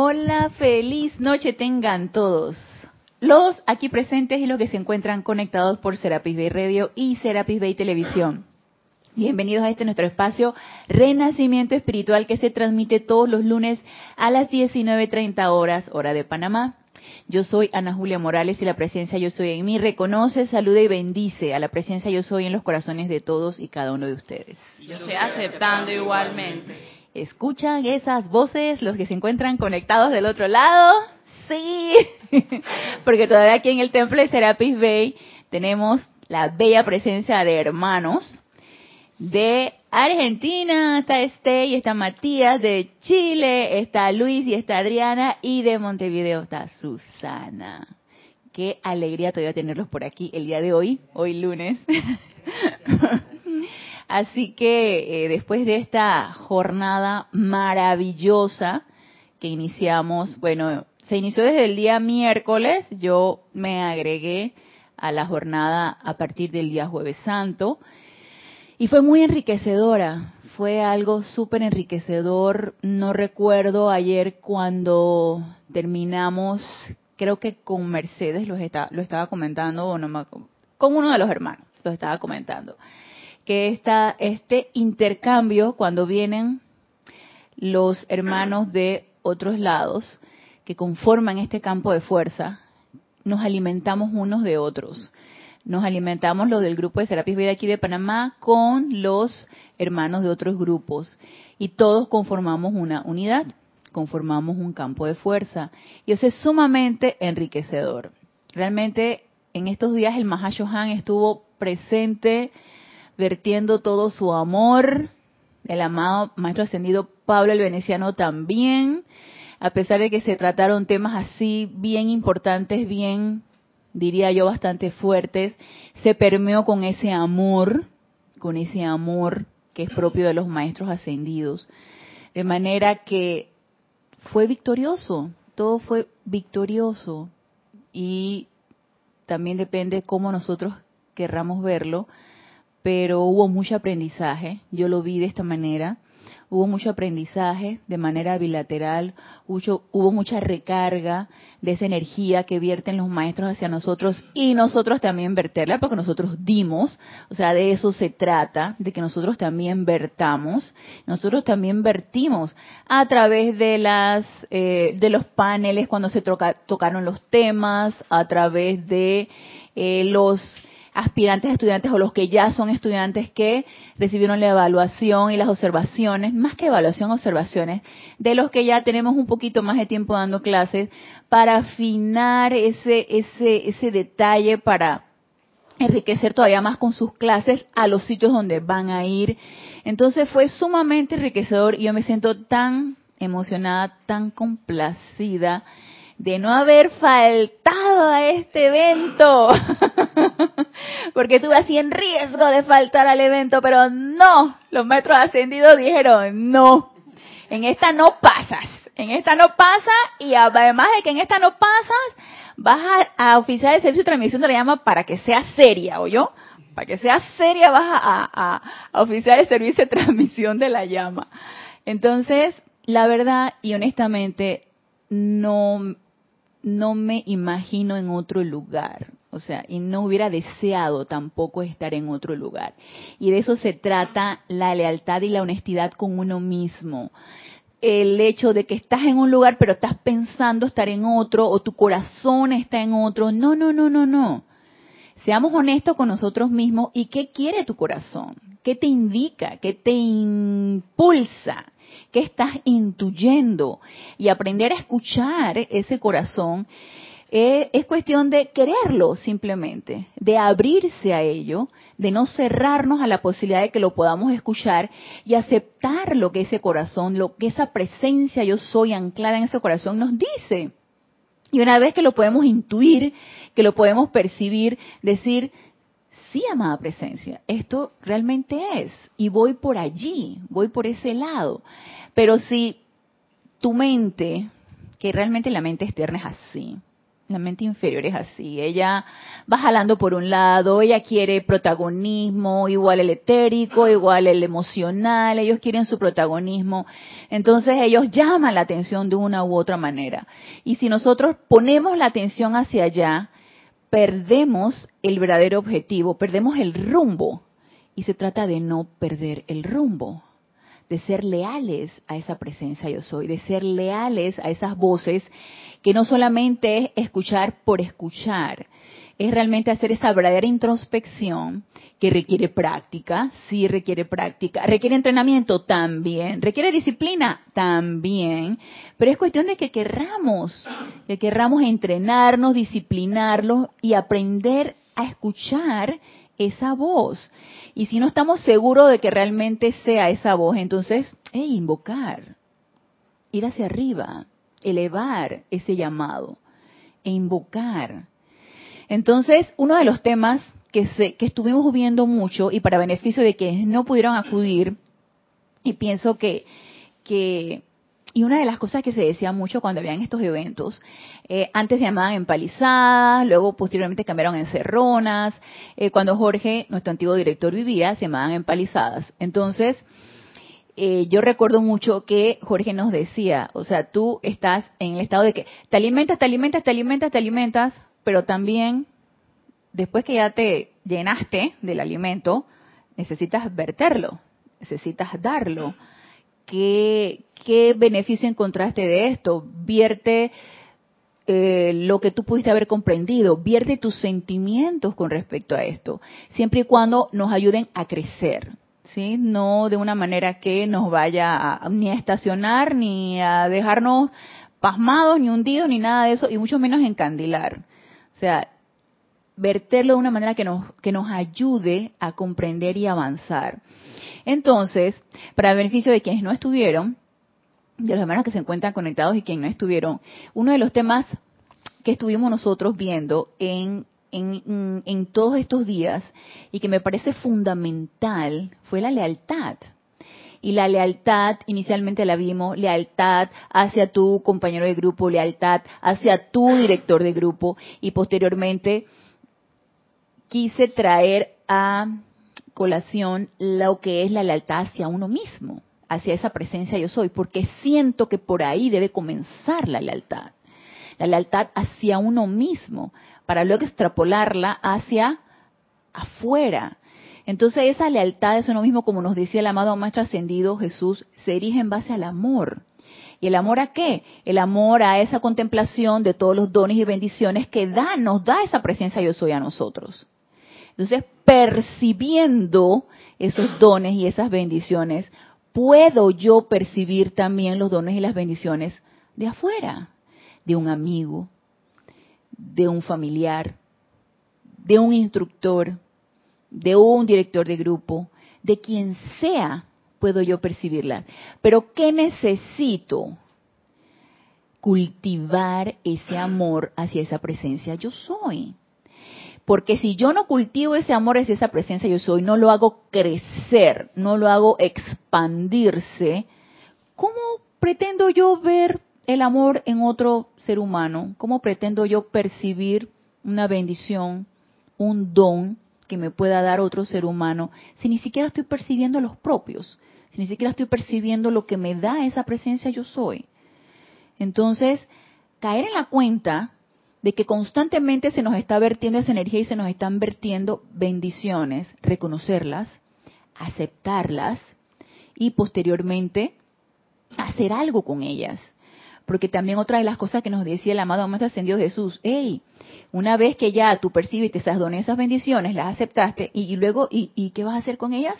Hola, feliz noche tengan todos. Los aquí presentes y los que se encuentran conectados por Serapis Bay Radio y Serapis Bay Televisión. Bienvenidos a este nuestro espacio Renacimiento Espiritual que se transmite todos los lunes a las 19.30 horas, hora de Panamá. Yo soy Ana Julia Morales y la presencia Yo Soy en mí reconoce, saluda y bendice a la presencia Yo Soy en los corazones de todos y cada uno de ustedes. Yo estoy aceptando igualmente. ¿Escuchan esas voces los que se encuentran conectados del otro lado? Sí, porque todavía aquí en el templo de Serapis Bay tenemos la bella presencia de hermanos de Argentina, está Este y está Matías, de Chile está Luis y está Adriana y de Montevideo está Susana. Qué alegría todavía tenerlos por aquí el día de hoy, hoy lunes. Así que eh, después de esta jornada maravillosa que iniciamos, bueno, se inició desde el día miércoles, yo me agregué a la jornada a partir del día jueves santo y fue muy enriquecedora, fue algo súper enriquecedor. No recuerdo ayer cuando terminamos, creo que con Mercedes lo, estaba comentando, o no con uno de los hermanos lo estaba comentando que está este intercambio cuando vienen los hermanos de otros lados que conforman este campo de fuerza, nos alimentamos unos de otros. Nos alimentamos los del grupo de Serapis Vida aquí de Panamá con los hermanos de otros grupos y todos conformamos una unidad, conformamos un campo de fuerza y eso es sumamente enriquecedor. Realmente en estos días el Mahashohan estuvo presente vertiendo todo su amor. El amado Maestro Ascendido Pablo el Veneciano también, a pesar de que se trataron temas así bien importantes, bien, diría yo, bastante fuertes, se permeó con ese amor, con ese amor que es propio de los Maestros Ascendidos. De manera que fue victorioso, todo fue victorioso y también depende cómo nosotros querramos verlo, pero hubo mucho aprendizaje, yo lo vi de esta manera, hubo mucho aprendizaje de manera bilateral, hubo, hubo, mucha recarga de esa energía que vierten los maestros hacia nosotros y nosotros también verterla, porque nosotros dimos, o sea, de eso se trata, de que nosotros también vertamos, nosotros también vertimos a través de las eh, de los paneles cuando se tocaron los temas, a través de eh, los aspirantes estudiantes o los que ya son estudiantes que recibieron la evaluación y las observaciones, más que evaluación, observaciones, de los que ya tenemos un poquito más de tiempo dando clases, para afinar ese, ese, ese detalle, para enriquecer todavía más con sus clases a los sitios donde van a ir. Entonces fue sumamente enriquecedor y yo me siento tan emocionada, tan complacida de no haber faltado a este evento, porque estuve así en riesgo de faltar al evento, pero no, los metros ascendidos dijeron, no, en esta no pasas, en esta no pasa y además de que en esta no pasas, vas a, oficiar el servicio de transmisión de la llama para que sea seria, ¿o yo? Para que sea seria vas a, a oficiar el servicio de transmisión de la llama. Entonces, la verdad y honestamente, no no me imagino en otro lugar. O sea, y no hubiera deseado tampoco estar en otro lugar. Y de eso se trata la lealtad y la honestidad con uno mismo. El hecho de que estás en un lugar pero estás pensando estar en otro o tu corazón está en otro. No, no, no, no, no. Seamos honestos con nosotros mismos y qué quiere tu corazón, qué te indica, qué te impulsa qué estás intuyendo y aprender a escuchar ese corazón eh, es cuestión de quererlo simplemente, de abrirse a ello, de no cerrarnos a la posibilidad de que lo podamos escuchar y aceptar lo que ese corazón, lo que esa presencia yo soy anclada en ese corazón nos dice. Y una vez que lo podemos intuir, que lo podemos percibir, decir, sí, amada presencia, esto realmente es, y voy por allí, voy por ese lado. Pero si tu mente, que realmente la mente externa es así, La mente inferior es así. Ella va jalando por un lado, ella quiere protagonismo, igual el etérico, igual el emocional, ellos quieren su protagonismo. Entonces ellos llaman la atención de una u otra manera. Y si nosotros ponemos la atención hacia allá, perdemos el verdadero objetivo, perdemos el rumbo. Y se trata de no perder el rumbo de ser leales a esa presencia yo soy, de ser leales a esas voces que no solamente es escuchar por escuchar, es realmente hacer esa verdadera introspección que requiere práctica, sí requiere práctica, requiere entrenamiento también, requiere disciplina también, pero es cuestión de que querramos, que querramos entrenarnos, disciplinarlos y aprender a escuchar esa voz. Y si no estamos seguros de que realmente sea esa voz, entonces, invocar, ir hacia arriba, elevar ese llamado e invocar. Entonces, uno de los temas que, se, que estuvimos viendo mucho y para beneficio de quienes no pudieron acudir, y pienso que, que y una de las cosas que se decía mucho cuando habían estos eventos, eh, antes se llamaban empalizadas, luego posteriormente cambiaron en cerronas, eh, cuando Jorge, nuestro antiguo director, vivía, se llamaban empalizadas. Entonces, eh, yo recuerdo mucho que Jorge nos decía, o sea, tú estás en el estado de que te alimentas, te alimentas, te alimentas, te alimentas, pero también después que ya te llenaste del alimento, necesitas verterlo, necesitas darlo. ¿Qué, beneficio encontraste de esto? Vierte eh, lo que tú pudiste haber comprendido, vierte tus sentimientos con respecto a esto, siempre y cuando nos ayuden a crecer. ¿Sí? No de una manera que nos vaya ni a estacionar, ni a dejarnos pasmados, ni hundidos, ni nada de eso, y mucho menos encandilar. O sea, verterlo de una manera que nos, que nos ayude a comprender y avanzar. Entonces, para el beneficio de quienes no estuvieron, de los hermanos que se encuentran conectados y quienes no estuvieron, uno de los temas que estuvimos nosotros viendo en, en, en todos estos días y que me parece fundamental fue la lealtad. Y la lealtad, inicialmente la vimos, lealtad hacia tu compañero de grupo, lealtad hacia tu director de grupo y posteriormente quise traer a colación lo que es la lealtad hacia uno mismo hacia esa presencia yo soy, porque siento que por ahí debe comenzar la lealtad. La lealtad hacia uno mismo, para luego extrapolarla hacia afuera. Entonces esa lealtad es uno mismo, como nos decía el amado Maestro Ascendido Jesús, se erige en base al amor. ¿Y el amor a qué? El amor a esa contemplación de todos los dones y bendiciones que da, nos da esa presencia yo soy a nosotros. Entonces, percibiendo esos dones y esas bendiciones, puedo yo percibir también los dones y las bendiciones de afuera, de un amigo, de un familiar, de un instructor, de un director de grupo, de quien sea, puedo yo percibirlas. Pero ¿qué necesito? Cultivar ese amor hacia esa presencia yo soy. Porque si yo no cultivo ese amor hacia esa presencia yo soy, no lo hago crecer, no lo hago expandirse, ¿cómo pretendo yo ver el amor en otro ser humano? ¿Cómo pretendo yo percibir una bendición, un don que me pueda dar otro ser humano si ni siquiera estoy percibiendo los propios? Si ni siquiera estoy percibiendo lo que me da esa presencia yo soy. Entonces, caer en la cuenta de que constantemente se nos está vertiendo esa energía y se nos están vertiendo bendiciones, reconocerlas, aceptarlas y posteriormente hacer algo con ellas. Porque también otra de las cosas que nos decía el amado Maestro Ascendido Jesús, hey, una vez que ya tú percibiste esas dones, esas bendiciones, las aceptaste, y, luego, y, qué vas a hacer con ellas?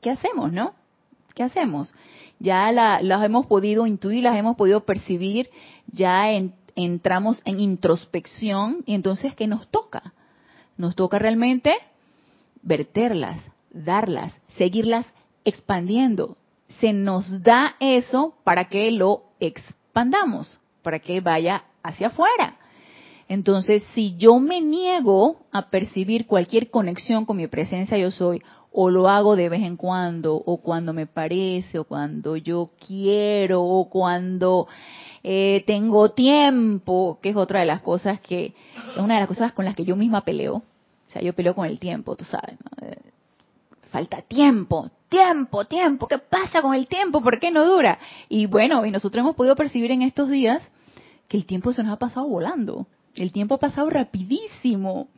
¿Qué hacemos, no? ¿Qué hacemos? Ya las hemos podido intuir, las hemos podido percibir, ya en, entramos en introspección y entonces ¿qué nos toca? Nos toca realmente verterlas, darlas, seguirlas expandiendo. Se nos da eso para que lo expandamos, para que vaya hacia afuera. Entonces, si yo me niego a percibir cualquier conexión con mi presencia yo soy, o lo hago de vez en cuando, o cuando me parece, o cuando yo quiero, o cuando eh, tengo tiempo, que es otra de las cosas que, es una de las cosas con las que yo misma peleo. O sea, yo peleo con el tiempo, tú sabes. Eh, falta tiempo, tiempo, tiempo. ¿Qué pasa con el tiempo? ¿Por qué no dura? Y bueno, y nosotros hemos podido percibir en estos días que el tiempo se nos ha pasado volando. El tiempo ha pasado rapidísimo.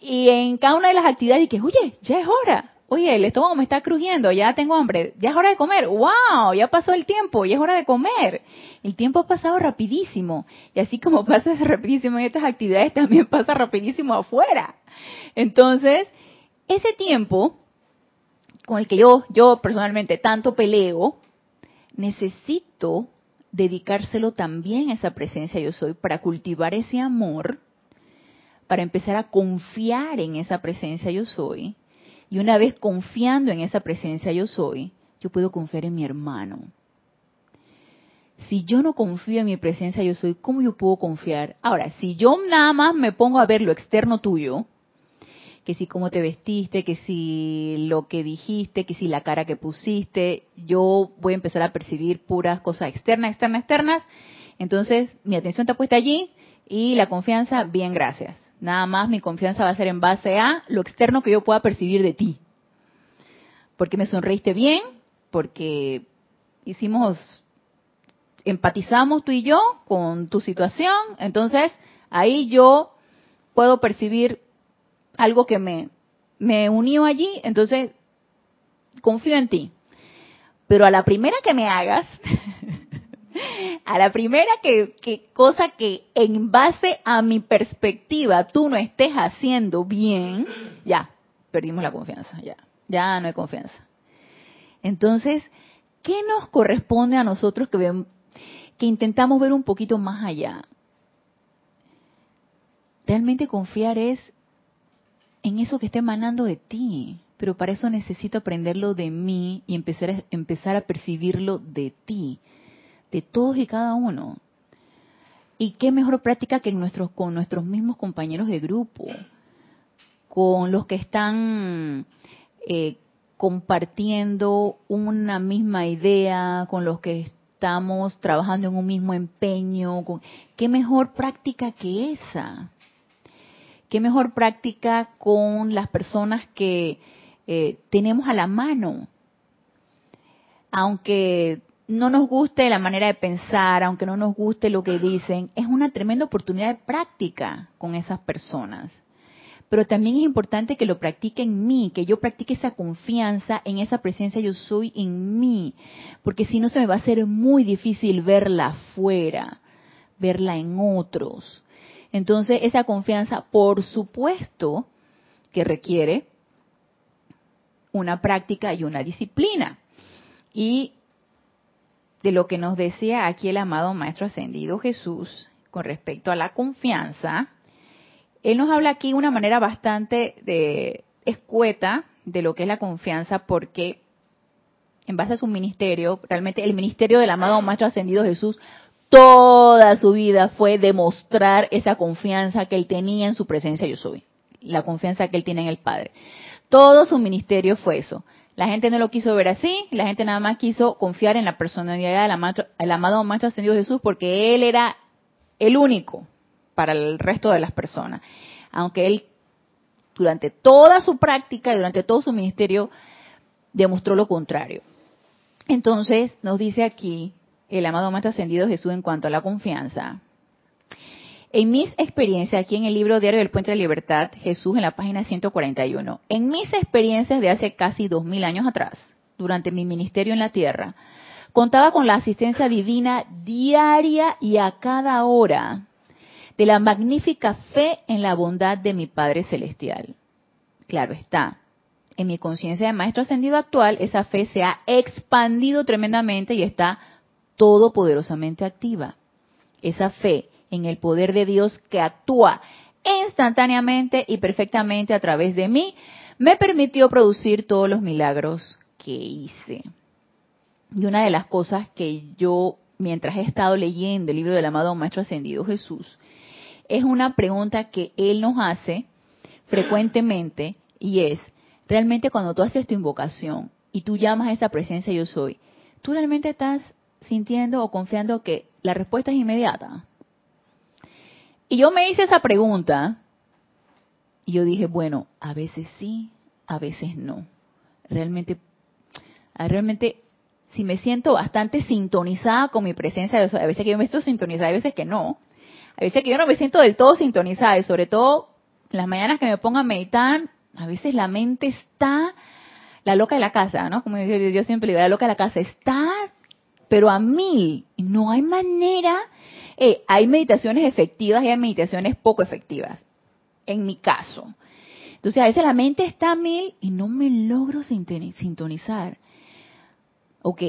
Y en cada una de las actividades, que, oye, ya es hora oye, el estómago me está crujiendo, ya tengo hambre, ya es hora de comer, wow, ya pasó el tiempo, ya es hora de comer. El tiempo ha pasado rapidísimo. Y así como pasa rapidísimo en estas actividades, también pasa rapidísimo afuera. Entonces, ese tiempo con el que yo, yo personalmente tanto peleo, necesito dedicárselo también a esa presencia yo soy para cultivar ese amor, para empezar a confiar en esa presencia yo soy y una vez confiando en esa presencia yo soy, yo puedo confiar en mi hermano. Si yo no confío en mi presencia yo soy, ¿cómo yo puedo confiar? Ahora, si yo nada más me pongo a ver lo externo tuyo, que si cómo te vestiste, que si lo que dijiste, que si la cara que pusiste, yo voy a empezar a percibir puras cosas externas, externas, externas. Entonces, mi atención está puesta allí y la confianza, bien, gracias. Nada más mi confianza va a ser en base a lo externo que yo pueda percibir de ti. Porque me sonreíste bien, porque hicimos, empatizamos tú y yo con tu situación, entonces ahí yo puedo percibir algo que me, me unió allí, entonces confío en ti. Pero a la primera que me hagas, a la primera que, cosa que en base a mi perspectiva tú no estés haciendo bien, ya, perdimos la confianza, ya, ya no hay confianza. Entonces, ¿qué nos corresponde a nosotros que, que intentamos ver un poquito más allá? Realmente confiar es en eso que está emanando de ti, pero para eso necesito aprenderlo de mí y empezar a, empezar a percibirlo de ti de todos y cada uno. Y qué mejor práctica que nuestros, con nuestros mismos compañeros de grupo, con los que están eh, compartiendo una misma idea, con los que estamos trabajando en un mismo empeño. ¿Qué mejor práctica que esa? ¿Qué mejor práctica con las personas que eh, tenemos a la mano? Aunque no nos guste la manera de pensar, aunque no nos guste lo que dicen, es una tremenda oportunidad de práctica con esas personas. Pero también es importante que lo practique en mí, que yo practique esa confianza en esa presencia yo soy en mí, porque si no se me va a hacer muy difícil verla afuera, verla en otros. Entonces, esa confianza, por supuesto, que requiere una práctica y una disciplina. Y de lo que nos decía aquí el amado Maestro Ascendido Jesús con respecto a la confianza, él nos habla aquí de una manera bastante de, escueta de lo que es la confianza, porque en base a su ministerio, realmente el ministerio del amado Maestro Ascendido Jesús, toda su vida fue demostrar esa confianza que él tenía en su presencia yo soy, la confianza que él tiene en el Padre. Todo su ministerio fue eso, la gente no lo quiso ver así, la gente nada más quiso confiar en la personalidad del amado, Maestro Ascendido Jesús porque Él era el único para el resto de las personas. Aunque Él, durante toda su práctica y durante todo su ministerio, demostró lo contrario. Entonces, nos dice aquí el amado Maestro Ascendido Jesús en cuanto a la confianza. En mis experiencias, aquí en el libro Diario del Puente de Libertad, Jesús en la página 141, en mis experiencias de hace casi dos mil años atrás, durante mi ministerio en la tierra, contaba con la asistencia divina diaria y a cada hora de la magnífica fe en la bondad de mi Padre Celestial. Claro está, en mi conciencia de Maestro Ascendido actual, esa fe se ha expandido tremendamente y está todopoderosamente activa. Esa fe en el poder de Dios que actúa instantáneamente y perfectamente a través de mí, me permitió producir todos los milagros que hice. Y una de las cosas que yo, mientras he estado leyendo el libro del amado Maestro Ascendido Jesús, es una pregunta que él nos hace frecuentemente y es, realmente cuando tú haces tu invocación y tú llamas a esa presencia yo soy, ¿tú realmente estás sintiendo o confiando que la respuesta es inmediata. Y yo me hice esa pregunta y yo dije, bueno, a veces sí, a veces no. Realmente, realmente, si me siento bastante sintonizada con mi presencia, a veces que yo me siento sintonizada, a veces que no. A veces que yo no me siento del todo sintonizada y sobre todo en las mañanas que me pongo a meditar, a veces la mente está, la loca de la casa, ¿no? Como yo siempre digo, la loca de la casa está, pero a mil. No hay manera. Eh, hay meditaciones efectivas y hay meditaciones poco efectivas. En mi caso. Entonces a veces la mente está a mil y no me logro sintonizar. Ok,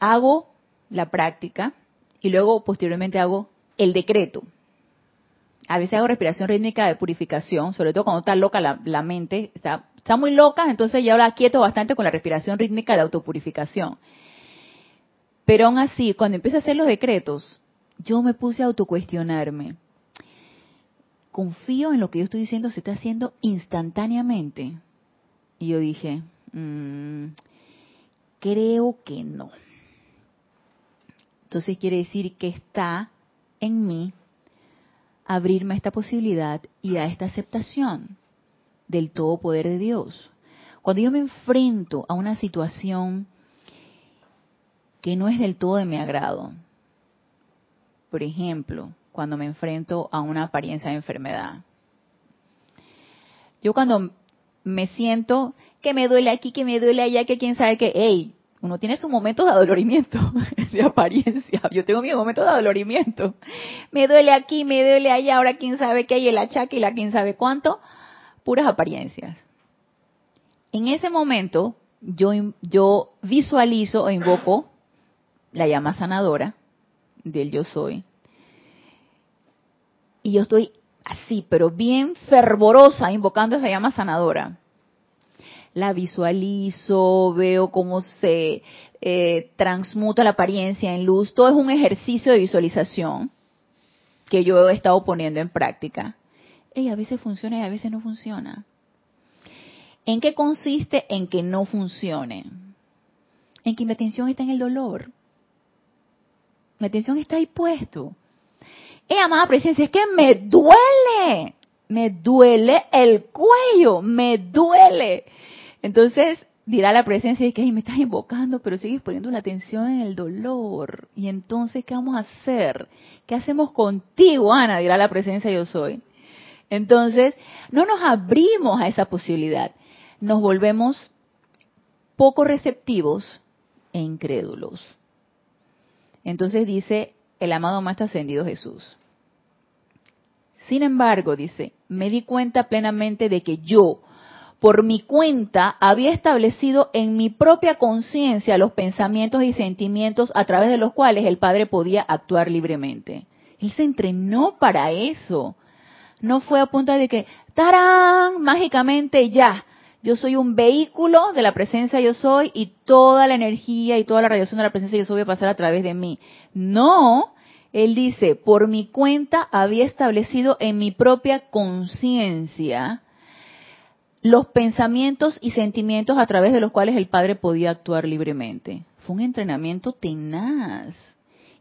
hago la práctica y luego posteriormente hago el decreto a veces hago respiración rítmica de purificación, sobre todo cuando está loca la, mente, está, está, muy loca, entonces yo la quieto bastante con la respiración rítmica de autopurificación. Pero aún así, cuando empecé a hacer los decretos, yo me puse a autocuestionarme. Confío en lo que yo estoy diciendo se está haciendo instantáneamente. Y yo dije, mm, creo que no. Entonces quiere decir que está en mí abrirme a esta posibilidad y a esta aceptación del todo poder de Dios. Cuando yo me enfrento a una situación que no es del todo de mi agrado, por ejemplo, cuando me enfrento a una apariencia de enfermedad, yo cuando me siento que me duele aquí, que me duele allá, que quién sabe que, hey, uno tiene sus momentos de adolorimiento, de apariencia. Yo tengo mis momentos de adolorimiento. Me duele aquí, me duele allá, ahora quién sabe qué hay el achaque y la quién sabe cuánto. Puras apariencias. En ese momento, yo, yo visualizo o invoco la llama sanadora del yo soy. Y yo estoy así, pero bien fervorosa, invocando esa llama sanadora la visualizo, veo cómo se eh, transmuta la apariencia en luz. Todo es un ejercicio de visualización que yo he estado poniendo en práctica. Y a veces funciona y a veces no funciona. ¿En qué consiste en que no funcione? En que mi atención está en el dolor. Mi atención está ahí puesto. Eh, amada presencia, es que me duele. Me duele el cuello, me duele. Entonces dirá la presencia de que me estás invocando, pero sigues poniendo la atención en el dolor. Y entonces, ¿qué vamos a hacer? ¿Qué hacemos contigo, Ana? Dirá la presencia yo soy. Entonces, no nos abrimos a esa posibilidad. Nos volvemos poco receptivos e incrédulos. Entonces dice el amado Maestro Ascendido Jesús. Sin embargo, dice, me di cuenta plenamente de que yo, por mi cuenta había establecido en mi propia conciencia los pensamientos y sentimientos a través de los cuales el Padre podía actuar libremente. Él se entrenó para eso. No fue a punto de que, ¡tarán! Mágicamente ya. Yo soy un vehículo de la presencia yo soy y toda la energía y toda la radiación de la presencia yo soy va a pasar a través de mí. No, él dice, por mi cuenta había establecido en mi propia conciencia los pensamientos y sentimientos a través de los cuales el Padre podía actuar libremente. Fue un entrenamiento tenaz.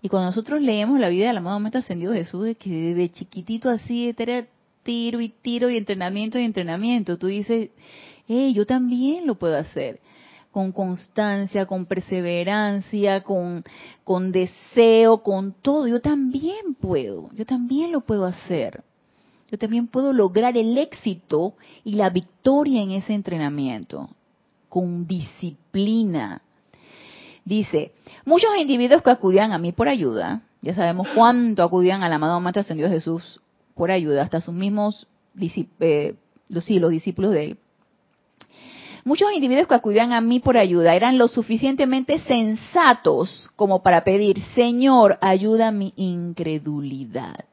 Y cuando nosotros leemos la vida del amado Maestro Ascendido Jesús, de que desde chiquitito así era tiro y tiro y entrenamiento y entrenamiento, tú dices, hey, yo también lo puedo hacer con constancia, con perseverancia, con, con deseo, con todo. Yo también puedo, yo también lo puedo hacer yo también puedo lograr el éxito y la victoria en ese entrenamiento con disciplina. Dice, muchos individuos que acudían a mí por ayuda, ya sabemos cuánto acudían al amado Maestro Ascendido Jesús por ayuda, hasta sus mismos eh, los, sí, los discípulos de él. Muchos individuos que acudían a mí por ayuda eran lo suficientemente sensatos como para pedir, Señor, ayuda a mi incredulidad.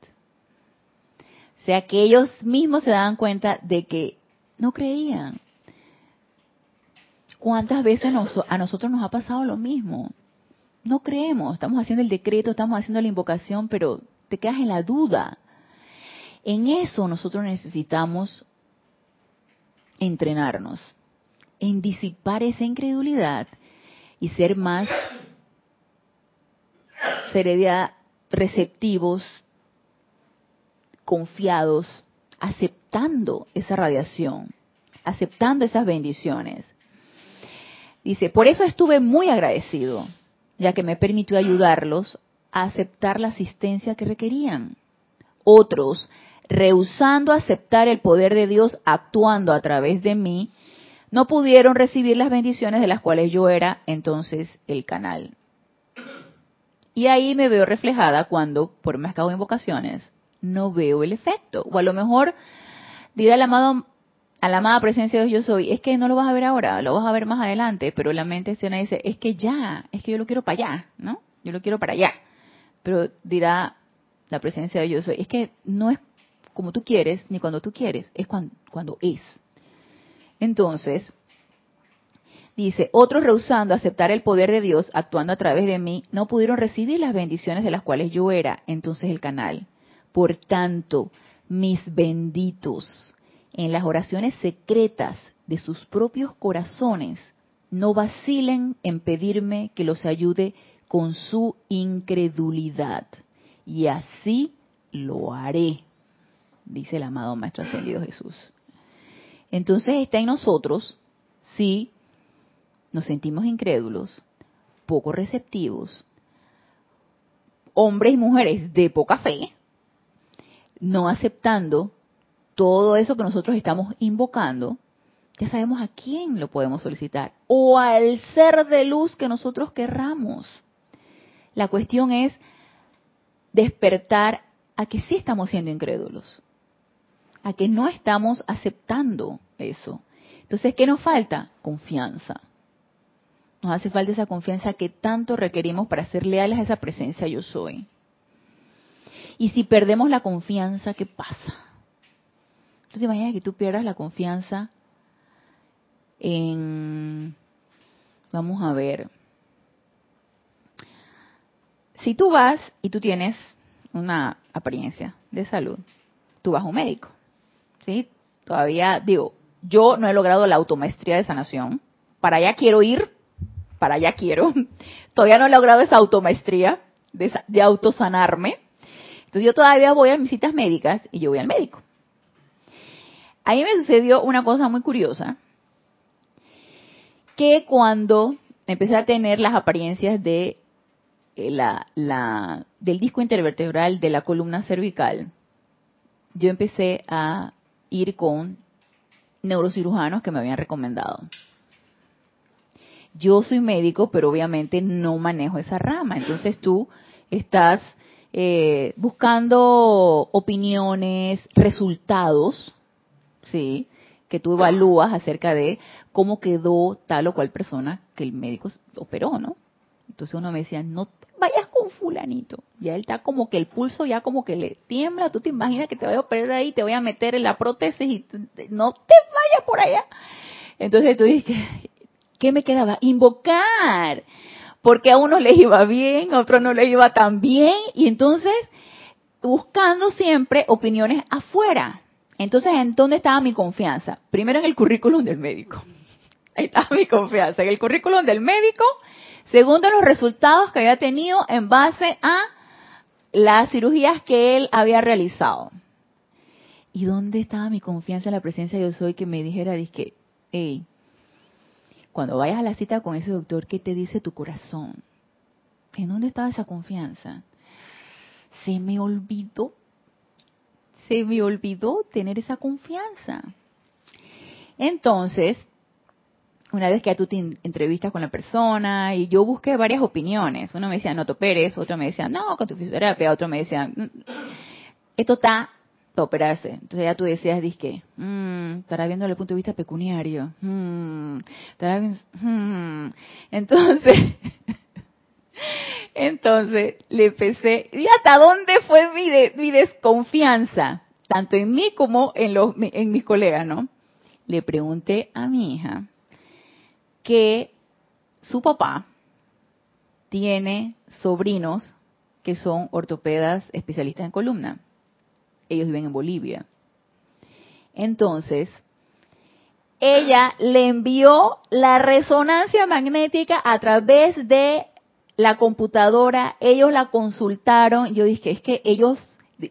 O sea que ellos mismos se daban cuenta de que no creían. ¿Cuántas veces a nosotros nos ha pasado lo mismo? No creemos, estamos haciendo el decreto, estamos haciendo la invocación, pero te quedas en la duda. En eso nosotros necesitamos entrenarnos, en disipar esa incredulidad y ser más receptivos, confiados, aceptando esa radiación, aceptando esas bendiciones. Dice, por eso estuve muy agradecido, ya que me permitió ayudarlos a aceptar la asistencia que requerían. Otros, rehusando aceptar el poder de Dios actuando a través de mí, no pudieron recibir las bendiciones de las cuales yo era entonces el canal. Y ahí me veo reflejada cuando, por más que hago invocaciones, no veo el efecto. O a lo mejor dirá el amado, a la amada presencia de Dios yo soy, es que no lo vas a ver ahora, lo vas a ver más adelante, pero la mente externa dice, es que ya, es que yo lo quiero para allá, ¿no? Yo lo quiero para allá. Pero dirá la presencia de yo soy, es que no es como tú quieres ni cuando tú quieres, es cuando, cuando es. Entonces, dice, otros rehusando aceptar el poder de Dios actuando a través de mí, no pudieron recibir las bendiciones de las cuales yo era entonces el canal. Por tanto, mis benditos, en las oraciones secretas de sus propios corazones, no vacilen en pedirme que los ayude con su incredulidad. Y así lo haré, dice el amado Maestro Ascendido Jesús. Entonces está en nosotros si nos sentimos incrédulos, poco receptivos, hombres y mujeres de poca fe, no aceptando todo eso que nosotros estamos invocando, ya sabemos a quién lo podemos solicitar o al ser de luz que nosotros querramos. La cuestión es despertar a que sí estamos siendo incrédulos, a que no estamos aceptando eso. Entonces, ¿qué nos falta? Confianza. Nos hace falta esa confianza que tanto requerimos para ser leales a esa presencia yo soy. Y si perdemos la confianza, ¿qué pasa? ¿Tú te que tú pierdas la confianza en, vamos a ver, si tú vas y tú tienes una apariencia de salud, tú vas a un médico, ¿sí? Todavía, digo, yo no he logrado la automaestría de sanación, para allá quiero ir, para allá quiero, todavía no he logrado esa automaestría de, autosanarme, entonces yo todavía voy a mis citas médicas y yo voy al médico. Ahí me sucedió una cosa muy curiosa, que cuando empecé a tener las apariencias de eh, la, del disco intervertebral de la columna cervical, yo empecé a ir con neurocirujanos que me habían recomendado. Yo soy médico, pero obviamente no manejo esa rama. Entonces tú estás eh, buscando opiniones, resultados, ¿sí? Que tú evalúas acerca de cómo quedó tal o cual persona que el médico operó, ¿no? Entonces uno me decía, no vayas con fulanito. Ya él está como que el pulso ya como que le tiembla. Tú te imaginas que te voy a operar ahí, te voy a meter en la prótesis y no te vayas por allá. Entonces tú dices, ¿qué me quedaba? Invocar. Porque a uno le iba bien, a otro no le iba tan bien. Y entonces buscando siempre opiniones afuera. Entonces, ¿en dónde estaba mi confianza? Primero en el currículum del médico. Ahí estaba mi confianza, en el currículum del médico Segundo, los resultados que había tenido en base a las cirugías que él había realizado. ¿Y dónde estaba mi confianza en la presencia de Dios hoy que me dijera, dije, hey, cuando vayas a la cita con ese doctor, ¿qué te dice tu corazón? ¿En dónde estaba esa confianza? Se me olvidó, se me olvidó tener esa confianza. Entonces, una vez que ya tú te entrevistas con la persona y yo busqué varias opiniones. Uno me decía, no te operes, otro me decía, no, con tu fisioterapia, otro me decía, mm, esto está para operarse. Entonces ya tú decías, disque, mmm, estará viendo el punto de vista pecuniario. Mm, mm". Entonces, entonces le empecé, y hasta dónde fue mi, mi desconfianza, tanto en mí como en, los, en mis colegas, ¿no? Le pregunté a mi hija, que su papá tiene sobrinos que son ortopedas especialistas en columna. Ellos viven en Bolivia. Entonces, ella le envió la resonancia magnética a través de la computadora, ellos la consultaron, yo dije, es que ellos,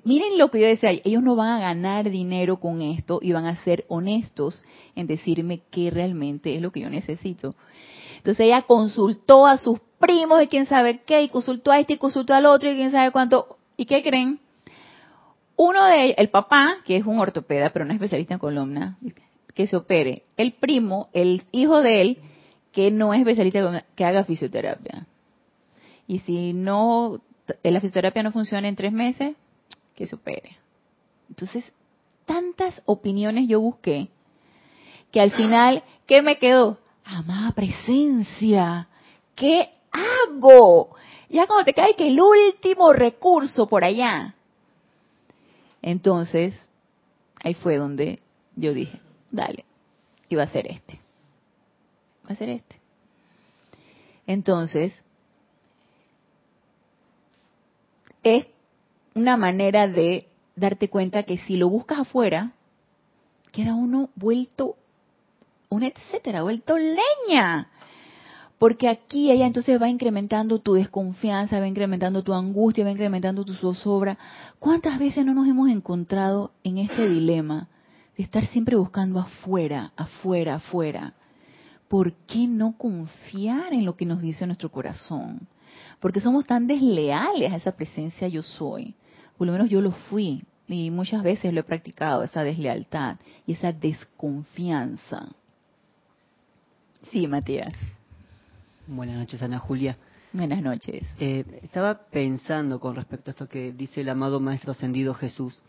miren lo que yo decía, ellos no van a ganar dinero con esto y van a ser honestos en decirme qué realmente es lo que yo necesito. Entonces ella consultó a sus primos y quién sabe qué, y consultó a este y consultó al otro y quién sabe cuánto. ¿Y qué creen? Uno de ellos, el papá, que es un ortopeda, pero no es especialista en columna, que se opere. El primo, el hijo de él, que no es especialista, que haga fisioterapia. Y si no, la fisioterapia no funciona en tres meses, que se opere. Entonces, tantas opiniones yo busqué, que al final, ¿qué me quedó? Amada presencia, ¿qué hago? Ya cuando te cae que el último recurso por allá. Entonces, ahí fue donde yo dije, dale, y va a ser este. Va a ser este. Entonces, es una manera de darte cuenta que si lo buscas afuera, queda uno vuelto, un etcétera, vuelto leña. Porque aquí ella entonces va incrementando tu desconfianza, va incrementando tu angustia, va incrementando tu zozobra. ¿Cuántas veces no nos hemos encontrado en este dilema de estar siempre buscando afuera, afuera, afuera? ¿Por qué no confiar en lo que nos dice nuestro corazón? Porque somos tan desleales a esa presencia yo soy. Por lo menos yo lo fui y muchas veces lo he practicado, esa deslealtad y esa desconfianza. Sí, Matías. Buenas noches, Ana Julia. Buenas noches. Eh, estaba pensando con respecto a esto que dice el amado Maestro Ascendido Jesús.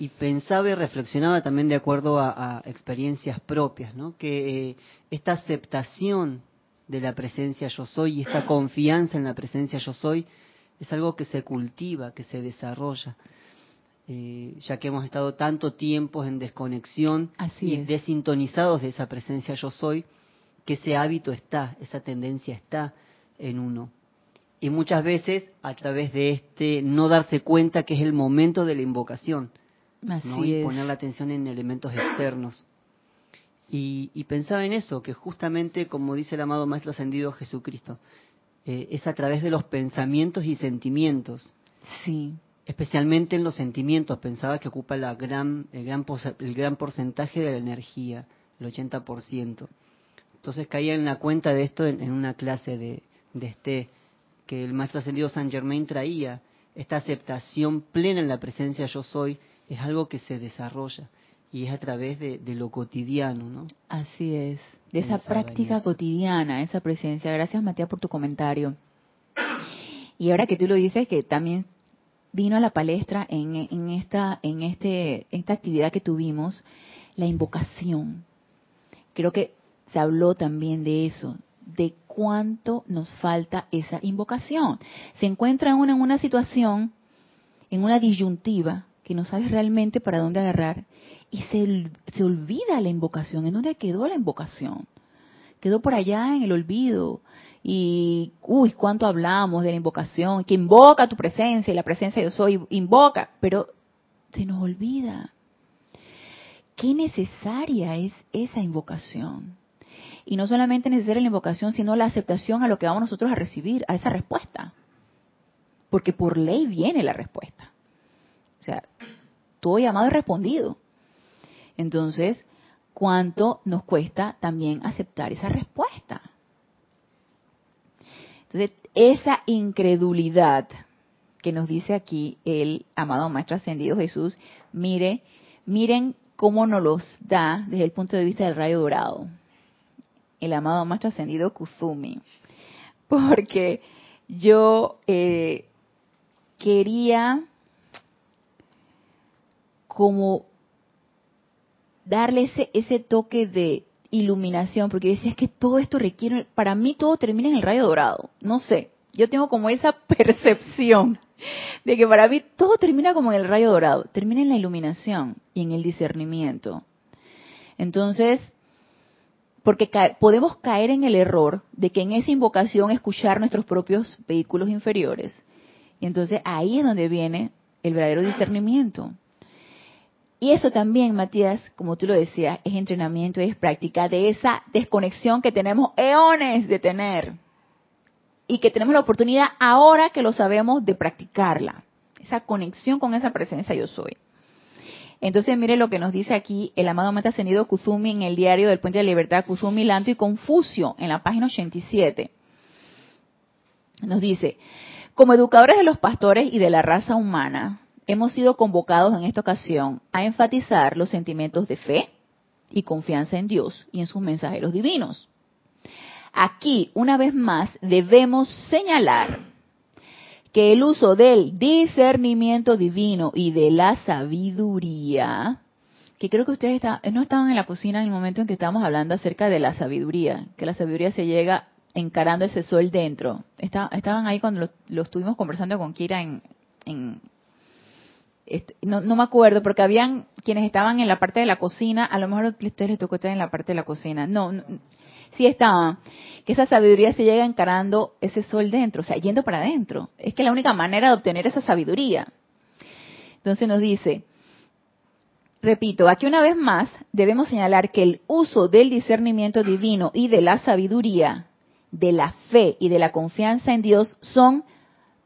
Y pensaba y reflexionaba también de acuerdo a, experiencias propias, ¿no? Que eh, esta aceptación de la presencia yo soy y esta confianza en la presencia yo soy es algo que se cultiva, que se desarrolla. Eh, ya que hemos estado tanto tiempo en desconexión y desintonizados de esa presencia yo soy, que ese hábito está, esa tendencia está en uno. Y muchas veces a través de este no darse cuenta que es el momento de la invocación. y poner la atención en elementos externos. Y, pensaba en eso, que justamente como dice el amado Maestro Ascendido Jesucristo, eh, es a través de los pensamientos y sentimientos. Sí. Especialmente en los sentimientos, pensaba que ocupa la gran, el, gran, el gran porcentaje de la energía, el 80%. Entonces caía en la cuenta de esto en, una clase de, este que el maestro ascendido San Germain traía. Esta aceptación plena en la presencia yo soy es algo que se desarrolla y es a través de, lo cotidiano, ¿no? Así es, de esa práctica cotidiana, esa presencia. Gracias, Matías, por tu comentario. Y ahora que tú lo dices, que también vino a la palestra en, en esta en este esta actividad que tuvimos, la invocación. Creo que se habló también de eso, de cuánto nos falta esa invocación. Se encuentra uno en una situación, en una disyuntiva, que no sabes realmente para dónde agarrar, y se, se olvida la invocación. ¿En dónde quedó la invocación? Quedó por allá en el olvido. Y, uy, cuánto hablamos de la invocación, que invoca tu presencia, y la presencia yo soy, invoca, pero se nos olvida. Qué necesaria es esa invocación. Y no solamente necesaria la invocación, sino la aceptación a lo que vamos nosotros a recibir, a esa respuesta. Porque por ley viene la respuesta. Sea, todo llamado es respondido. Entonces, ¿cuánto nos cuesta también aceptar esa respuesta? Entonces, esa incredulidad que nos dice aquí el amado Maestro Ascendido Jesús, mire, miren cómo nos los da desde el punto de vista del rayo dorado el amado maestro ascendido Kuzumi, porque yo eh, quería como darle ese, ese toque de iluminación, porque decía, es que todo esto requiere, para mí todo termina en el rayo dorado, no sé, yo tengo como esa percepción de que para mí todo termina como en el rayo dorado, termina en la iluminación y en el discernimiento. Entonces, porque podemos caer en el error de que en esa invocación escuchar nuestros propios vehículos inferiores. Y entonces ahí es donde viene el verdadero discernimiento. Y eso también, Matías, como tú lo decías, es entrenamiento, es práctica de esa desconexión que tenemos eones de tener. y que tenemos la oportunidad ahora que lo sabemos de practicarla. Esa conexión con esa presencia yo soy. Entonces mire lo que nos dice aquí el amado Mata Ascendido Kuzumi en el diario del Puente de la Libertad, Kuzumi, Lanto y Confucio, en la página 87. Nos dice, como educadores de los pastores y de la raza humana, hemos sido convocados en esta ocasión a enfatizar los sentimientos de fe y confianza en Dios y en sus mensajeros divinos. Aquí, una vez más, debemos señalar que el uso del discernimiento divino y de la sabiduría, que creo que ustedes no estaban en la cocina en el momento en que estábamos hablando acerca de la sabiduría, que la sabiduría se llega encarando ese sol dentro. estaban ahí cuando lo, estuvimos conversando con Kira en... Este, no, me acuerdo, porque habían quienes estaban en la parte de la cocina, a lo mejor a ustedes les tocó estar en la parte de la cocina. No, no sí estaban, que esa sabiduría se llega encarando ese sol dentro, o sea, yendo para adentro. Es que la única manera de obtener esa sabiduría. Entonces nos dice, repito, aquí una vez más debemos señalar que el uso del discernimiento divino y de la sabiduría, de la fe y de la confianza en Dios son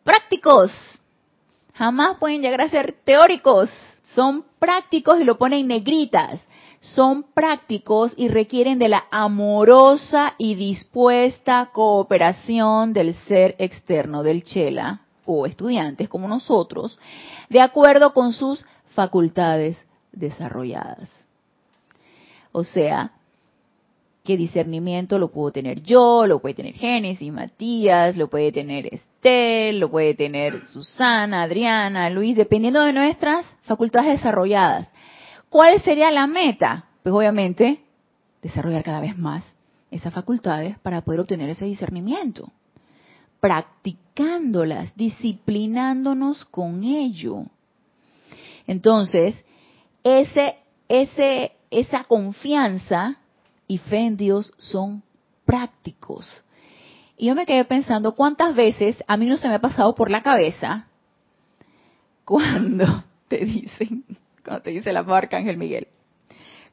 prácticos. Jamás pueden llegar a ser teóricos. Son prácticos y lo ponen negritas son prácticos y requieren de la amorosa y dispuesta cooperación del ser externo del chela o estudiantes como nosotros, de acuerdo con sus facultades desarrolladas. O sea, que discernimiento lo puedo tener yo, lo puede tener Génesis, Matías, lo puede tener Estel, lo puede tener Susana, Adriana, Luis, dependiendo de nuestras facultades desarrolladas. ¿Cuál sería la meta? Pues obviamente desarrollar cada vez más esas facultades para poder obtener ese discernimiento. Practicándolas, disciplinándonos con ello. Entonces, ese, ese, esa confianza y fe en Dios son prácticos. Y yo me quedé pensando cuántas veces a mí no se me ha pasado por la cabeza cuando te dicen, cuando te dice la marca Ángel Miguel.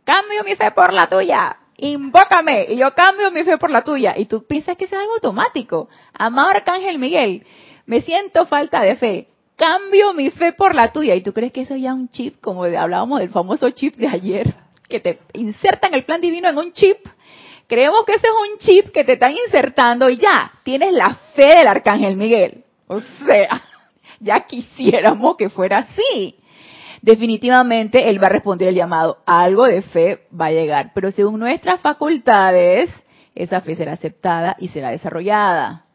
Cambio mi fe por la tuya. Invócame y yo cambio mi fe por la tuya. Y tú piensas que es algo automático. Amado Arcángel Miguel, me siento falta de fe. Cambio mi fe por la tuya. Y tú crees que eso ya es un chip, como hablábamos del famoso chip de ayer, que te insertan el plan divino en un chip. Creemos que ese es un chip que te están insertando y ya, tienes la fe del Arcángel Miguel. O sea, ya quisiéramos que fuera así definitivamente Él va a responder el llamado. Algo de fe va a llegar, pero según nuestras facultades, esa fe será aceptada y será desarrollada.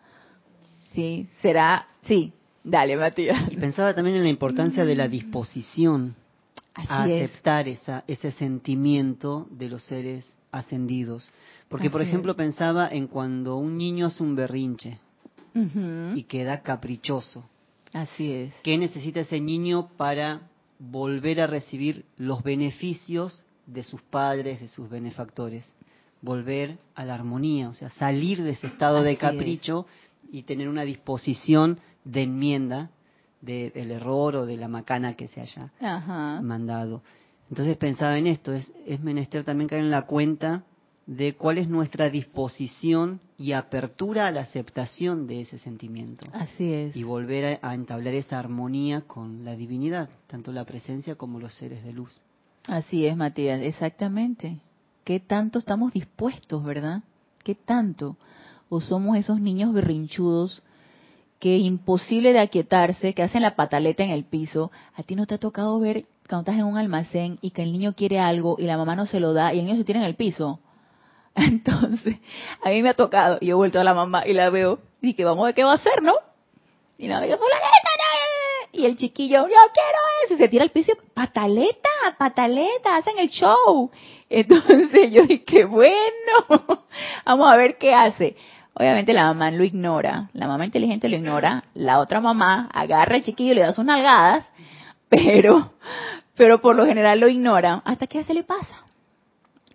Sí, será, sí, dale Matías. Y pensaba también en la importancia de la disposición a aceptar esa, ese sentimiento de los seres ascendidos. Porque, por ejemplo, pensaba en cuando un niño hace un berrinche y queda caprichoso. Así es. ¿Qué necesita ese niño para volver a recibir los beneficios de sus padres, de sus benefactores, volver a la armonía, o sea, salir de ese estado de capricho y tener una disposición de enmienda del error o de la macana que se haya mandado. Entonces pensaba en esto, es, es menester también caer en la cuenta de cuál es nuestra disposición y apertura a la aceptación de ese sentimiento. Así es. Y volver a, entablar esa armonía con la divinidad, tanto la presencia como los seres de luz. Así es, Matías, exactamente. ¿Qué tanto estamos dispuestos, verdad? ¿Qué tanto? ¿O somos esos niños berrinchudos que imposible de aquietarse, que hacen la pataleta en el piso? ¿A ti no te ha tocado ver cuando estás en un almacén y que el niño quiere algo y la mamá no se lo da y el niño se tira en el piso? Entonces, a mí me ha tocado, y yo he vuelto a la mamá y la veo, y que vamos a ver qué va a hacer, ¿no? Y la veo, y el chiquillo, yo quiero eso, y se tira al piso, pataleta, pataleta, hacen el show. Entonces yo dije, bueno, vamos a ver qué hace. Obviamente la mamá lo ignora, la mamá inteligente lo ignora, la otra mamá agarra al chiquillo y le da sus nalgadas, pero, pero por lo general lo ignora hasta que se le pasa.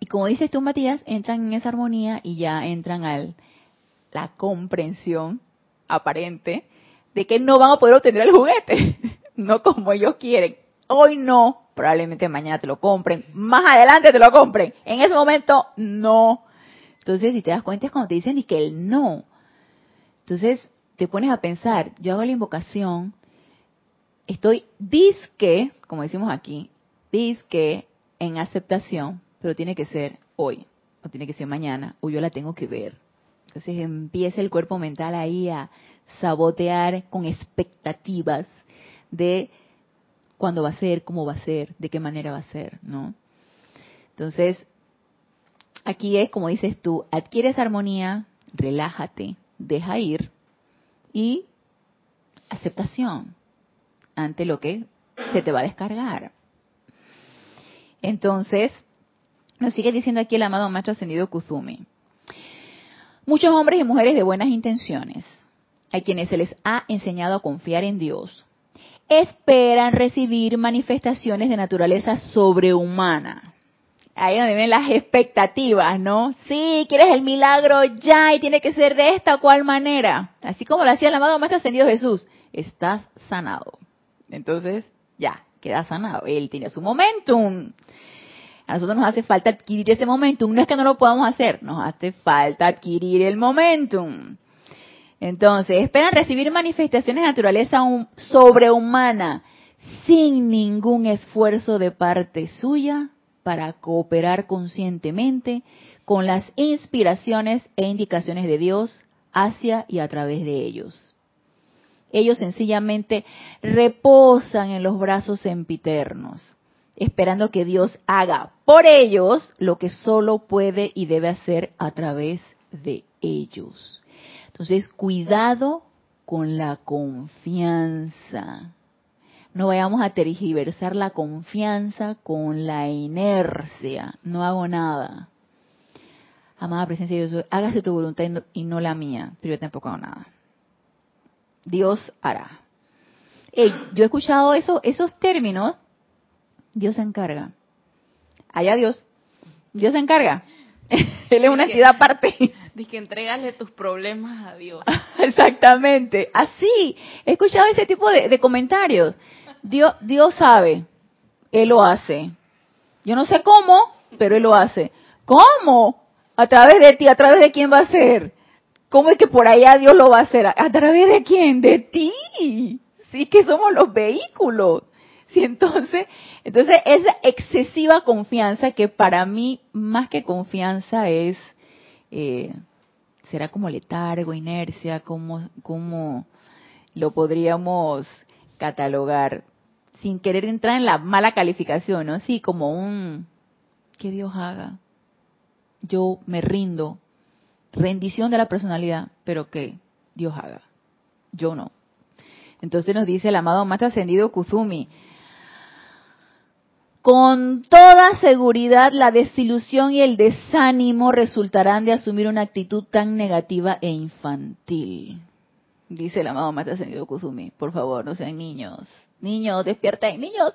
Y como dices tú, Matías, entran en esa armonía y ya entran a la comprensión aparente de que no van a poder obtener el juguete, no como ellos quieren. Hoy no, probablemente mañana te lo compren, más adelante te lo compren. En ese momento, no. Entonces, si te das cuenta es cuando te dicen y que el no. Entonces te pones a pensar, yo hago la invocación, estoy disque, como decimos aquí, disque en aceptación, pero tiene que ser hoy, o tiene que ser mañana, o yo la tengo que ver. Entonces empieza el cuerpo mental ahí a sabotear con expectativas de cuándo va a ser, cómo va a ser, de qué manera va a ser, ¿no? Entonces, aquí es como dices tú, adquieres armonía, relájate, deja ir y aceptación ante lo que se te va a descargar. Entonces, nos sigue diciendo aquí el amado Maestro Ascendido Kuzumi. Muchos hombres y mujeres de buenas intenciones, a quienes se les ha enseñado a confiar en Dios, esperan recibir manifestaciones de naturaleza sobrehumana. Ahí donde ven las expectativas, ¿no? Sí, quieres el milagro ya y tiene que ser de esta o cual manera. Así como lo hacía el amado Maestro Ascendido Jesús. Estás sanado. Entonces, ya, queda sanado. Él tiene su momentum. A nosotros nos hace falta adquirir ese momentum. No es que no lo podamos hacer, nos hace falta adquirir el momentum. Entonces, esperan recibir manifestaciones de naturaleza sobrehumana sin ningún esfuerzo de parte suya para cooperar conscientemente con las inspiraciones e indicaciones de Dios hacia y a través de ellos. Ellos sencillamente reposan en los brazos sempiternos, esperando que Dios haga por ellos lo que solo puede y debe hacer a través de ellos. Entonces, cuidado con la confianza. No vayamos a tergiversar la confianza con la inercia. No hago nada. Amada presencia de Dios, hágase tu voluntad y no, la mía, pero yo tampoco hago nada. Dios hará. yo he escuchado eso, esos términos. Dios se encarga. Allá Dios. Dios se encarga. Él es una entidad aparte. Dice que entregale tus problemas a Dios. Exactamente. Así. He escuchado ese tipo de, comentarios. Dios, Dios sabe. Él lo hace. Yo no sé cómo, pero Él lo hace. ¿Cómo? A través de ti, a través de quién va a ser. ¿Cómo es que por allá Dios lo va a hacer? ¿A través de quién? De ti. Sí, que somos los vehículos. Sí, entonces, entonces esa excesiva confianza que para mí más que confianza es eh, será como letargo, inercia, como cómo lo podríamos catalogar sin querer entrar en la mala calificación, ¿no? Sí, como un que Dios haga. Yo me rindo, rendición de la personalidad, pero que Dios haga. Yo no. Entonces nos dice el amado más ascendido Kuzumi, con toda seguridad la desilusión y el desánimo resultarán de asumir una actitud tan negativa e infantil. Dice el amado Maestro Ascendido Kuzumi, por favor, no sean niños. Niños, despierten, niños,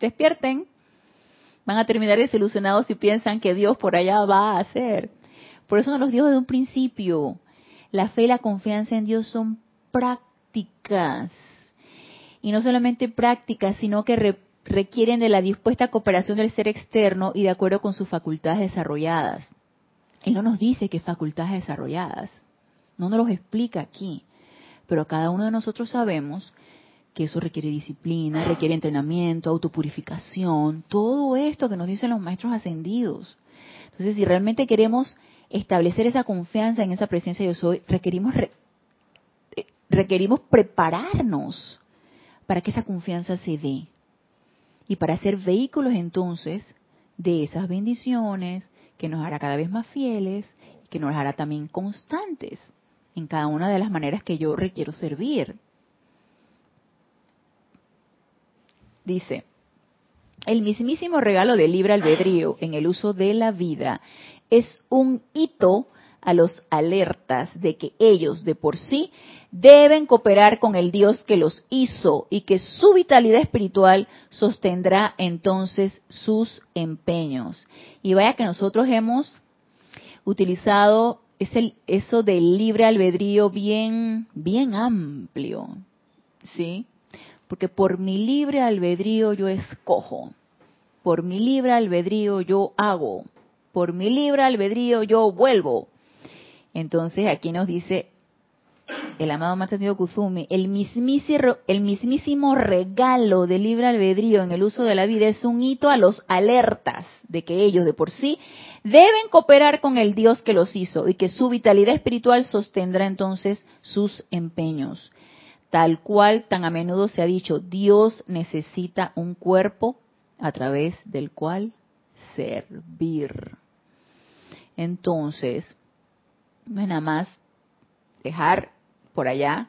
despierten. Van a terminar desilusionados si piensan que Dios por allá va a hacer. Por eso nos los dijo desde un principio. La fe y la confianza en Dios son prácticas. Y no solamente prácticas, sino que requieren de la dispuesta cooperación del ser externo y de acuerdo con sus facultades desarrolladas. Él no nos dice qué facultades desarrolladas, no nos los explica aquí, pero cada uno de nosotros sabemos que eso requiere disciplina, requiere entrenamiento, autopurificación, todo esto que nos dicen los maestros ascendidos. Entonces, si realmente queremos establecer esa confianza en esa presencia yo soy, requerimos, eh, requerimos prepararnos para que esa confianza se dé y para ser vehículos entonces de esas bendiciones que nos hará cada vez más fieles, que nos hará también constantes en cada una de las maneras que yo requiero servir. Dice, el mismísimo regalo del libre albedrío en el uso de la vida es un hito a los alertas de que ellos de por sí deben cooperar con el Dios que los hizo y que su vitalidad espiritual sostendrá entonces sus empeños. Y vaya que nosotros hemos utilizado ese, eso del libre albedrío bien, bien amplio, ¿sí? Porque por mi libre albedrío yo escojo, por mi libre albedrío yo hago, por mi libre albedrío yo vuelvo. Entonces aquí nos dice, el amado Maestro Kuzumi, el mismísimo, el mismísimo regalo del libre albedrío en el uso de la vida es un hito a los alertas de que ellos de por sí deben cooperar con el Dios que los hizo y que su vitalidad espiritual sostendrá entonces sus empeños. Tal cual tan a menudo se ha dicho, Dios necesita un cuerpo a través del cual servir. Entonces, no es nada más dejar por allá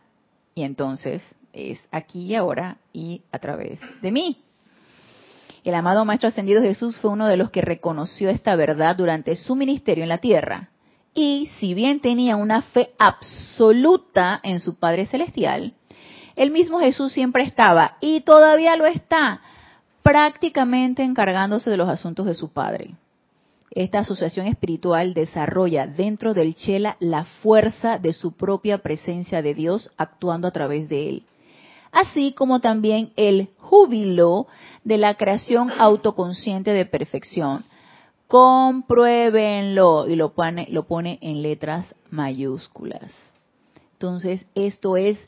y entonces es aquí y ahora y a través de mí. El amado Maestro Ascendido Jesús fue uno de los que reconoció esta verdad durante su ministerio en la tierra. Y si bien tenía una fe absoluta en su Padre Celestial, el mismo Jesús siempre estaba, y todavía lo está, prácticamente encargándose de los asuntos de su Padre. Esta asociación espiritual desarrolla dentro del Chela la fuerza de su propia presencia de Dios actuando a través de él, así como también el júbilo de la creación autoconsciente de perfección. Compruébenlo y lo pone, lo pone en letras mayúsculas. Entonces, esto es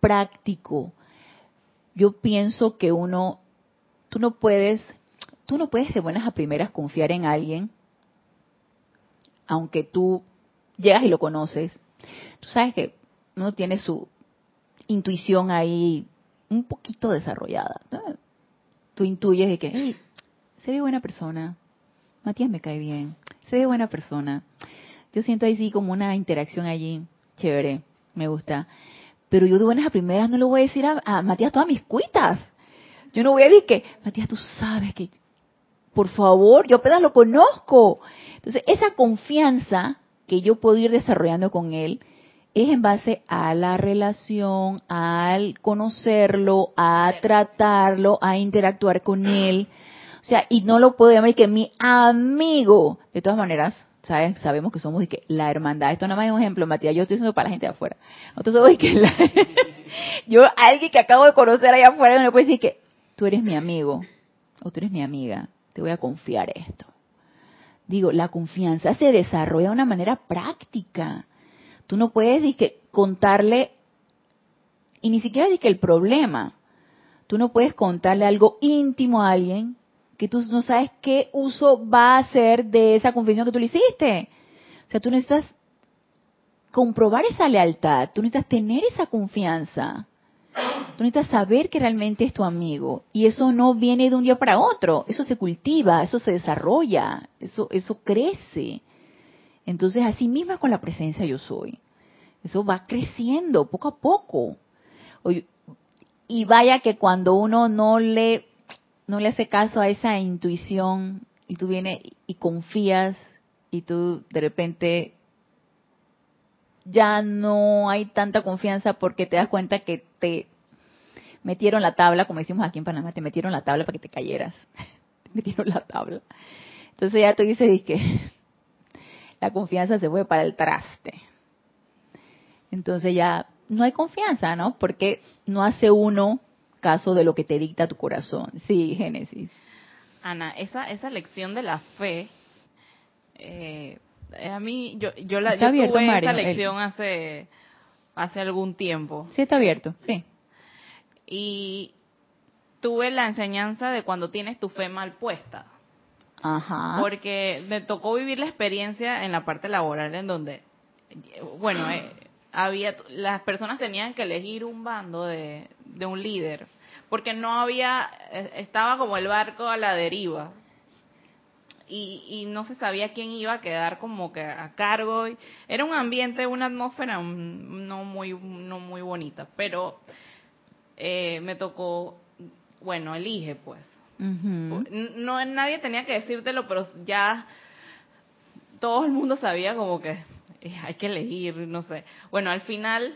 práctico. Yo pienso que uno, tú no puedes tú no puedes de buenas a primeras confiar en alguien, aunque tú llegas y lo conoces. Tú sabes que uno tiene su intuición ahí un poquito desarrollada. Tú intuyes de que, hey, se ve buena persona, Matías me cae bien, se ve buena persona. Yo siento ahí sí como una interacción allí, chévere, me gusta. Pero yo de buenas a primeras no le voy a decir a, a Matías todas mis cuitas. Yo no voy a decir que, Matías, tú sabes que por favor, yo apenas lo conozco. Entonces, esa confianza que yo puedo ir desarrollando con él es en base a la relación, al conocerlo, a tratarlo, a interactuar con él. O sea, y no lo puedo llamar que mi amigo. De todas maneras, ¿sabes? sabemos que somos que la hermandad. Esto nada más es un ejemplo, Matías. Yo estoy diciendo para la gente de afuera. Entonces, que la... yo, alguien que acabo de conocer allá afuera, no le puedo decir que tú eres mi amigo o tú eres mi amiga te voy a confiar esto. Digo, la confianza se desarrolla de una manera práctica. Tú no puedes que, contarle, y ni siquiera que el problema, tú no puedes contarle algo íntimo a alguien que tú no sabes qué uso va a hacer de esa confesión que tú le hiciste. O sea, tú necesitas comprobar esa lealtad, tú necesitas tener esa confianza. Tú necesitas saber que realmente es tu amigo. Y eso no viene de un día para otro. Eso se cultiva, eso se desarrolla, eso, eso crece. Entonces, así misma con la presencia yo soy. Eso va creciendo poco a poco. Y vaya que cuando uno no le, no le hace caso a esa intuición y tú vienes y confías y tú de repente ya no hay tanta confianza porque te das cuenta que te metieron la tabla, como decimos aquí en Panamá, te metieron la tabla para que te cayeras. te metieron la tabla. Entonces ya tú dices que la confianza se fue para el traste. Entonces ya no hay confianza, ¿no? Porque no hace uno caso de lo que te dicta tu corazón. Sí, Génesis. Ana, esa, esa lección de la fe, eh, a mí, yo, yo, la, yo tuve esa lección hace, hace algún tiempo. Sí, está abierto, sí y tuve la enseñanza de cuando tienes tu fe mal puesta. Ajá. Porque me tocó vivir la experiencia en la parte laboral en donde, bueno, eh, había las personas tenían que elegir un bando de, de un líder porque no había eh, estaba como el barco a la deriva. Y, y, no se sabía quién iba a quedar como que a cargo. Era un ambiente una atmósfera no muy no muy bonita. Pero eh, me tocó, bueno, elige pues. No nadie tenía que decírtelo, pero ya todo el mundo sabía como que eh, hay que elegir, no sé. Bueno, al final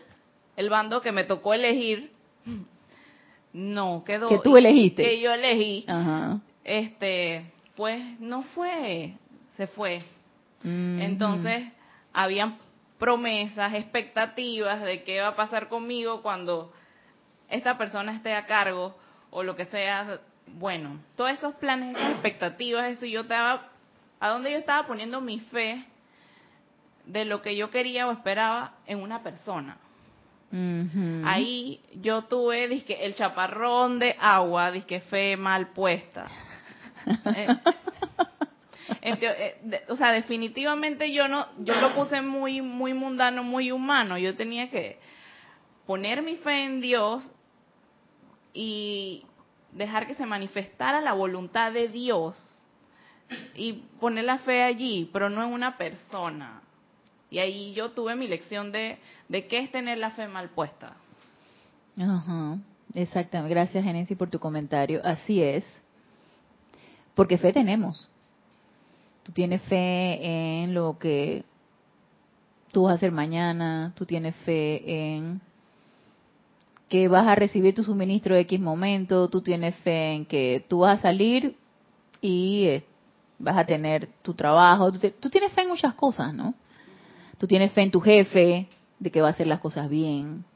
el bando que me tocó elegir no quedó que tú elegiste. que yo elegí este pues no fue se fue. Entonces habían promesas expectativas de qué va a pasar conmigo cuando esta persona esté a cargo o lo que sea, bueno, todos esos planes, esas expectativas, eso yo estaba, a dónde yo estaba poniendo mi fe, de lo que yo quería o esperaba en una persona. Ahí yo tuve dizque, el chaparrón de agua, dizque fe mal puesta. Eh, eh, o sea, definitivamente yo no, yo lo puse muy, muy mundano, muy humano. Yo tenía que poner mi fe en Dios y dejar que se manifestara la voluntad de Dios y poner la fe allí, pero no en una persona. Y ahí yo tuve mi lección de, qué es tener la fe mal puesta. Ajá, exactamente. Gracias, Genesis, por tu comentario. Así es. Porque fe tenemos. Tú tienes fe en lo que tú vas a hacer mañana, tú tienes fe en que vas a recibir tu suministro de X momento, tú tienes fe en que tú vas a salir y eh, vas a tener tu trabajo, tú, tienes fe en muchas cosas, ¿no? Tú tienes fe en tu jefe, de que va a hacer las cosas bien,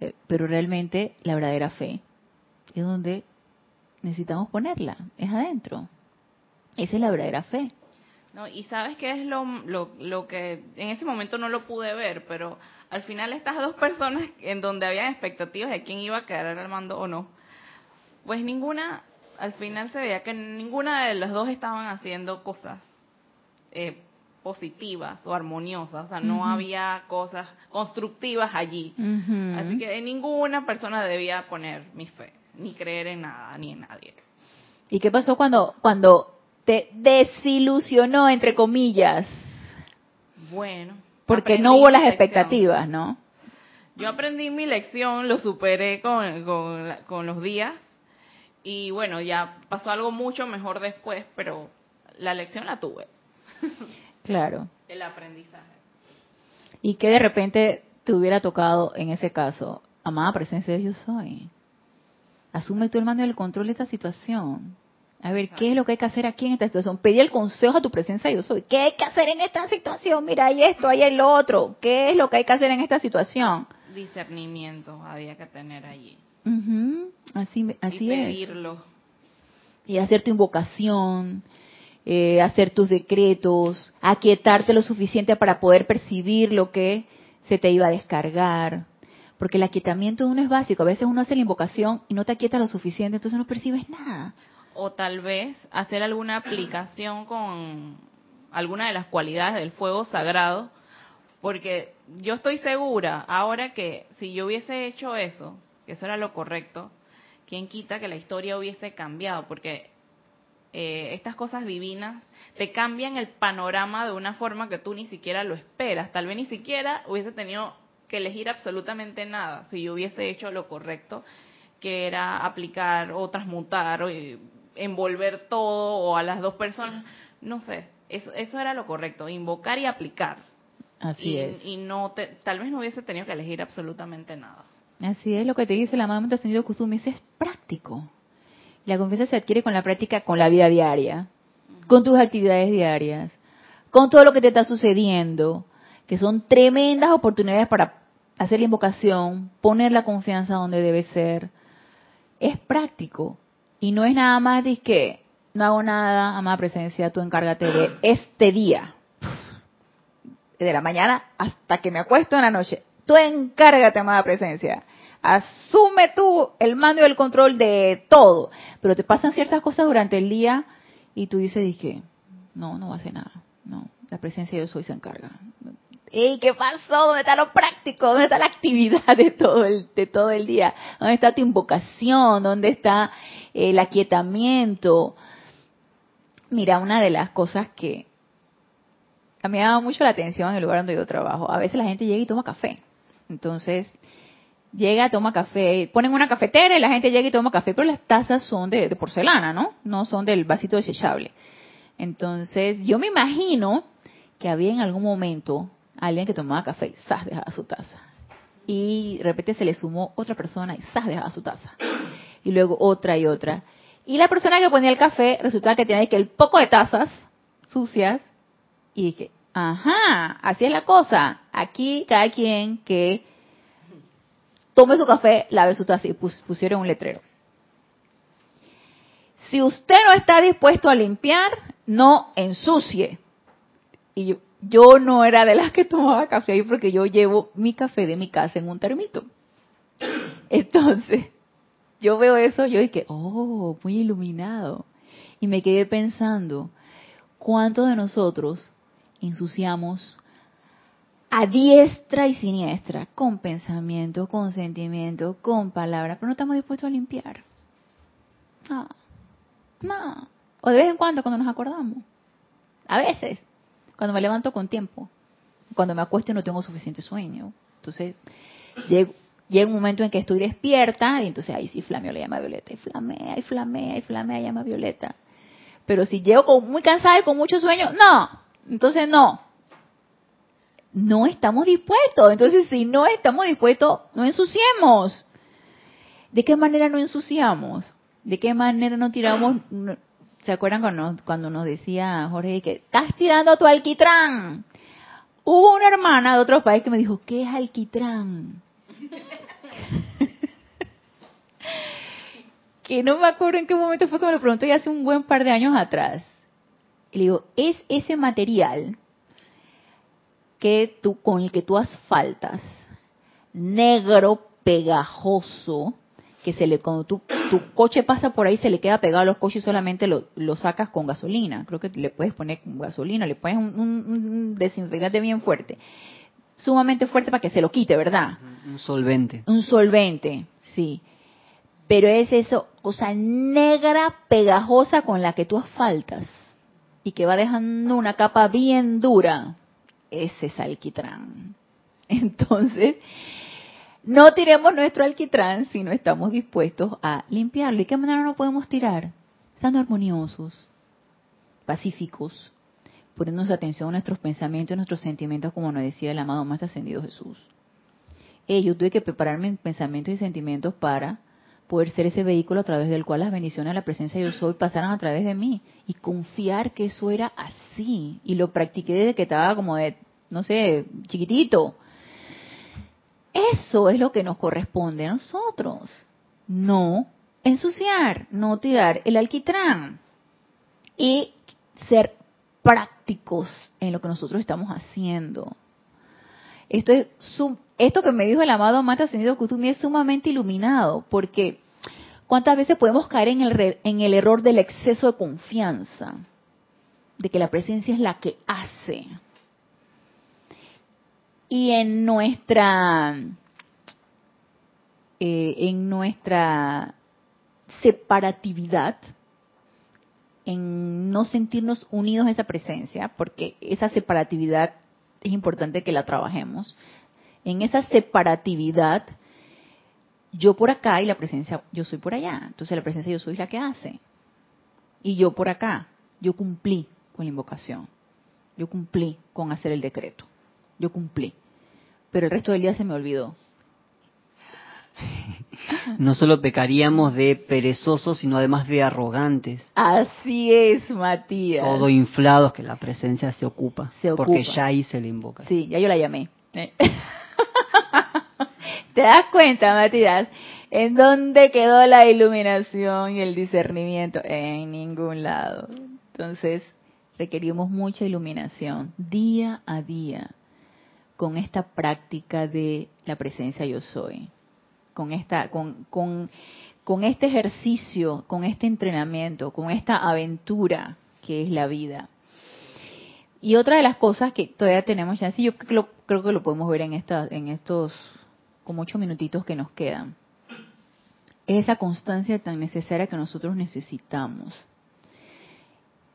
eh, pero realmente la verdadera fe es donde necesitamos ponerla, es adentro. Esa es la verdadera fe. No, y sabes qué es lo, lo, lo que en ese momento no lo pude ver, pero al final estas dos personas en donde había expectativas de quién iba a quedar al mando o no, pues ninguna, al final se veía que ninguna de las dos estaban haciendo cosas eh, positivas o armoniosas, o sea, no había cosas constructivas allí. Así que ninguna persona debía poner mi fe, ni creer en nada, ni en nadie. ¿Y qué pasó cuando, cuando te desilusionó, entre comillas? Bueno, porque no hubo las expectativas, ¿no? Yo aprendí mi lección, lo superé con, con, los días y bueno, ya pasó algo mucho mejor después, pero la lección la tuve. Claro. El aprendizaje. Y que de repente te hubiera tocado en ese caso, amada presencia de yo soy. Asume tú el mando y el control de esta situación. A ver, ¿qué es lo que hay que hacer aquí en esta situación? Pedí el consejo a tu presencia, yo soy. ¿Qué hay que hacer en esta situación? Mira, hay esto, hay el otro. ¿Qué es lo que hay que hacer en esta situación? Discernimiento había que tener allí. Así, así y pedirlo. Y hacer tu invocación, eh, hacer tus decretos, aquietarte lo suficiente para poder percibir lo que se te iba a descargar. Porque el aquietamiento de uno es básico. A veces uno hace la invocación y no te aquieta lo suficiente, entonces no percibes nada o tal vez hacer alguna aplicación con alguna de las cualidades del fuego sagrado, porque yo estoy segura ahora que si yo hubiese hecho eso, que eso era lo correcto, ¿quién quita que la historia hubiese cambiado? Porque eh, estas cosas divinas te cambian el panorama de una forma que tú ni siquiera lo esperas. Tal vez ni siquiera hubiese tenido que elegir absolutamente nada si yo hubiese hecho lo correcto, que era aplicar o transmutar o envolver todo o a las dos personas. No sé, eso, eso era lo correcto, invocar y aplicar. Así es. Y no tal vez no hubiese tenido que elegir absolutamente nada. Así es lo que te dice la mamá Ascendido Kusumi, es práctico. La confianza se adquiere con la práctica, con la vida diaria, con tus actividades diarias, con todo lo que te está sucediendo, que son tremendas oportunidades para hacer la invocación, poner la confianza donde debe ser. Es práctico. Y no es nada más de que no hago nada, amada presencia, tú encárgate de este día. De la mañana hasta que me acuesto en la noche. Tú encárgate, amada presencia. Asume tú el mando y el control de todo. Pero te pasan ciertas cosas durante el día y tú dices, no, no va a hacer nada. No, la presencia de yo soy se encarga. ¿Y ¿qué pasó? ¿Dónde está lo práctico? ¿Dónde está la actividad de todo el, de todo el día? ¿Dónde está tu invocación? ¿Dónde está el aquietamiento? Mira, una de las cosas que a mí me llama mucho la atención en el lugar donde yo trabajo, a veces la gente llega y toma café. Entonces, llega, toma café, ponen una cafetera y la gente llega y toma café, pero las tazas son de, de porcelana, ¿no? No son del vasito desechable. Entonces, yo me imagino que había en algún momento alguien que tomaba café y ¡zas! dejaba su taza. Y de repente se le sumó otra persona y ¡zas! dejaba su taza. Y luego otra y otra. Y la persona que ponía el café resultaba que tenía que el poco de tazas sucias. Y dije, ajá, así es la cosa. Aquí cada quien que tome su café, lave su taza y pusieron un letrero. Si usted no está dispuesto a limpiar, no ensucie. Y yo, yo no era de las que tomaba café ahí porque yo llevo mi café de mi casa en un termito. Entonces, yo veo eso, yo dije, oh, muy iluminado. Y me quedé pensando, ¿cuántos de nosotros ensuciamos a diestra y siniestra, con pensamiento, con sentimiento, con palabras, pero no estamos dispuestos a limpiar? No, no. O de vez en cuando cuando nos acordamos. A veces, cuando me levanto con tiempo. Cuando me acuesto y no tengo suficiente sueño. Entonces, llega un momento en que estoy despierta y entonces ahí sí flameo le llama Violeta. Y flamea, y flamea, y flamea, llama Violeta. Pero si llego muy cansada y con mucho sueño, no. Entonces no. No estamos dispuestos. Entonces si no estamos dispuestos, no ensuciemos. ¿De qué manera no ensuciamos? ¿De qué manera no tiramos ¿Se acuerdan cuando, cuando nos decía Jorge que estás tirando tu alquitrán? Hubo una hermana de otro país que me dijo, ¿qué es alquitrán? que no me acuerdo en qué momento fue que me lo preguntó y hace un buen par de años atrás. Y le digo, es ese material que tú, con el que tú asfaltas, negro, pegajoso, que se le cuando tu, tu coche pasa por ahí se le queda pegado a los coches y solamente lo, lo sacas con gasolina. Creo que le puedes poner gasolina, le pones un, desinfectante bien fuerte. Sumamente fuerte para que se lo quite, ¿verdad? Un solvente. Un solvente, sí. Pero es eso, cosa negra, pegajosa con la que tú asfaltas y que va dejando una capa bien dura. Ese es alquitrán. Entonces, no tiremos nuestro alquitrán si no estamos dispuestos a limpiarlo. ¿Y qué manera no podemos tirar? Estando armoniosos, pacíficos, poniéndonos atención a nuestros pensamientos y nuestros sentimientos, como nos decía el amado más ascendido Jesús. yo tuve que prepararme en pensamientos y sentimientos para poder ser ese vehículo a través del cual las bendiciones de la presencia de yo soy pasaran a través de mí y confiar que eso era así. Y lo practiqué desde que estaba como de, no sé, chiquitito eso es lo que nos corresponde a nosotros. No ensuciar, no tirar el alquitrán. Y ser prácticos en lo que nosotros estamos haciendo. Esto, es, esto que me dijo el amado Mata Ascendido Kutumi es sumamente iluminado, porque ¿cuántas veces podemos caer en el, en el error del exceso de confianza? De que la presencia es la que hace y en nuestra eh, en nuestra separatividad en no sentirnos unidos a esa presencia porque esa separatividad es importante que la trabajemos en esa separatividad yo por acá y la presencia yo soy por allá entonces la presencia yo soy la que hace y yo por acá yo cumplí con la invocación yo cumplí con hacer el decreto yo cumplí. Pero el resto del día se me olvidó. No solo pecaríamos de perezosos, sino además de arrogantes. Así es, Matías. Todo inflados que la presencia se ocupa. Se ocupa. Porque ya hice la invocación. Sí, ya yo la llamé. ¿Te das cuenta, Matías? ¿En dónde quedó la iluminación y el discernimiento? En ningún lado. Entonces, requerimos mucha iluminación día a día con esta práctica de la presencia yo soy, con esta, con, con, con este ejercicio, con este entrenamiento, con esta aventura que es la vida. Y otra de las cosas que todavía tenemos ya, sí, yo creo, creo que lo podemos ver en, esta, en estos como ocho minutitos que nos quedan, es esa constancia tan necesaria que nosotros necesitamos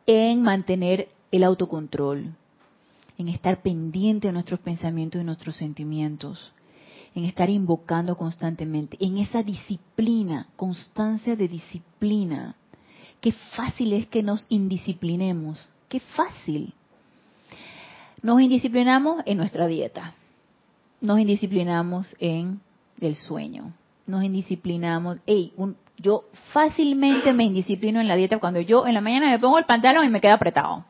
en mantener el autocontrol, en estar pendiente de nuestros pensamientos y nuestros sentimientos, en estar invocando constantemente, en esa disciplina, constancia de disciplina. Qué fácil es que nos indisciplinemos, qué fácil. Nos indisciplinamos en nuestra dieta, nos indisciplinamos en el sueño, nos indisciplinamos, hey, yo fácilmente me indisciplino en la dieta cuando yo en la mañana me pongo el pantalón y me queda apretado.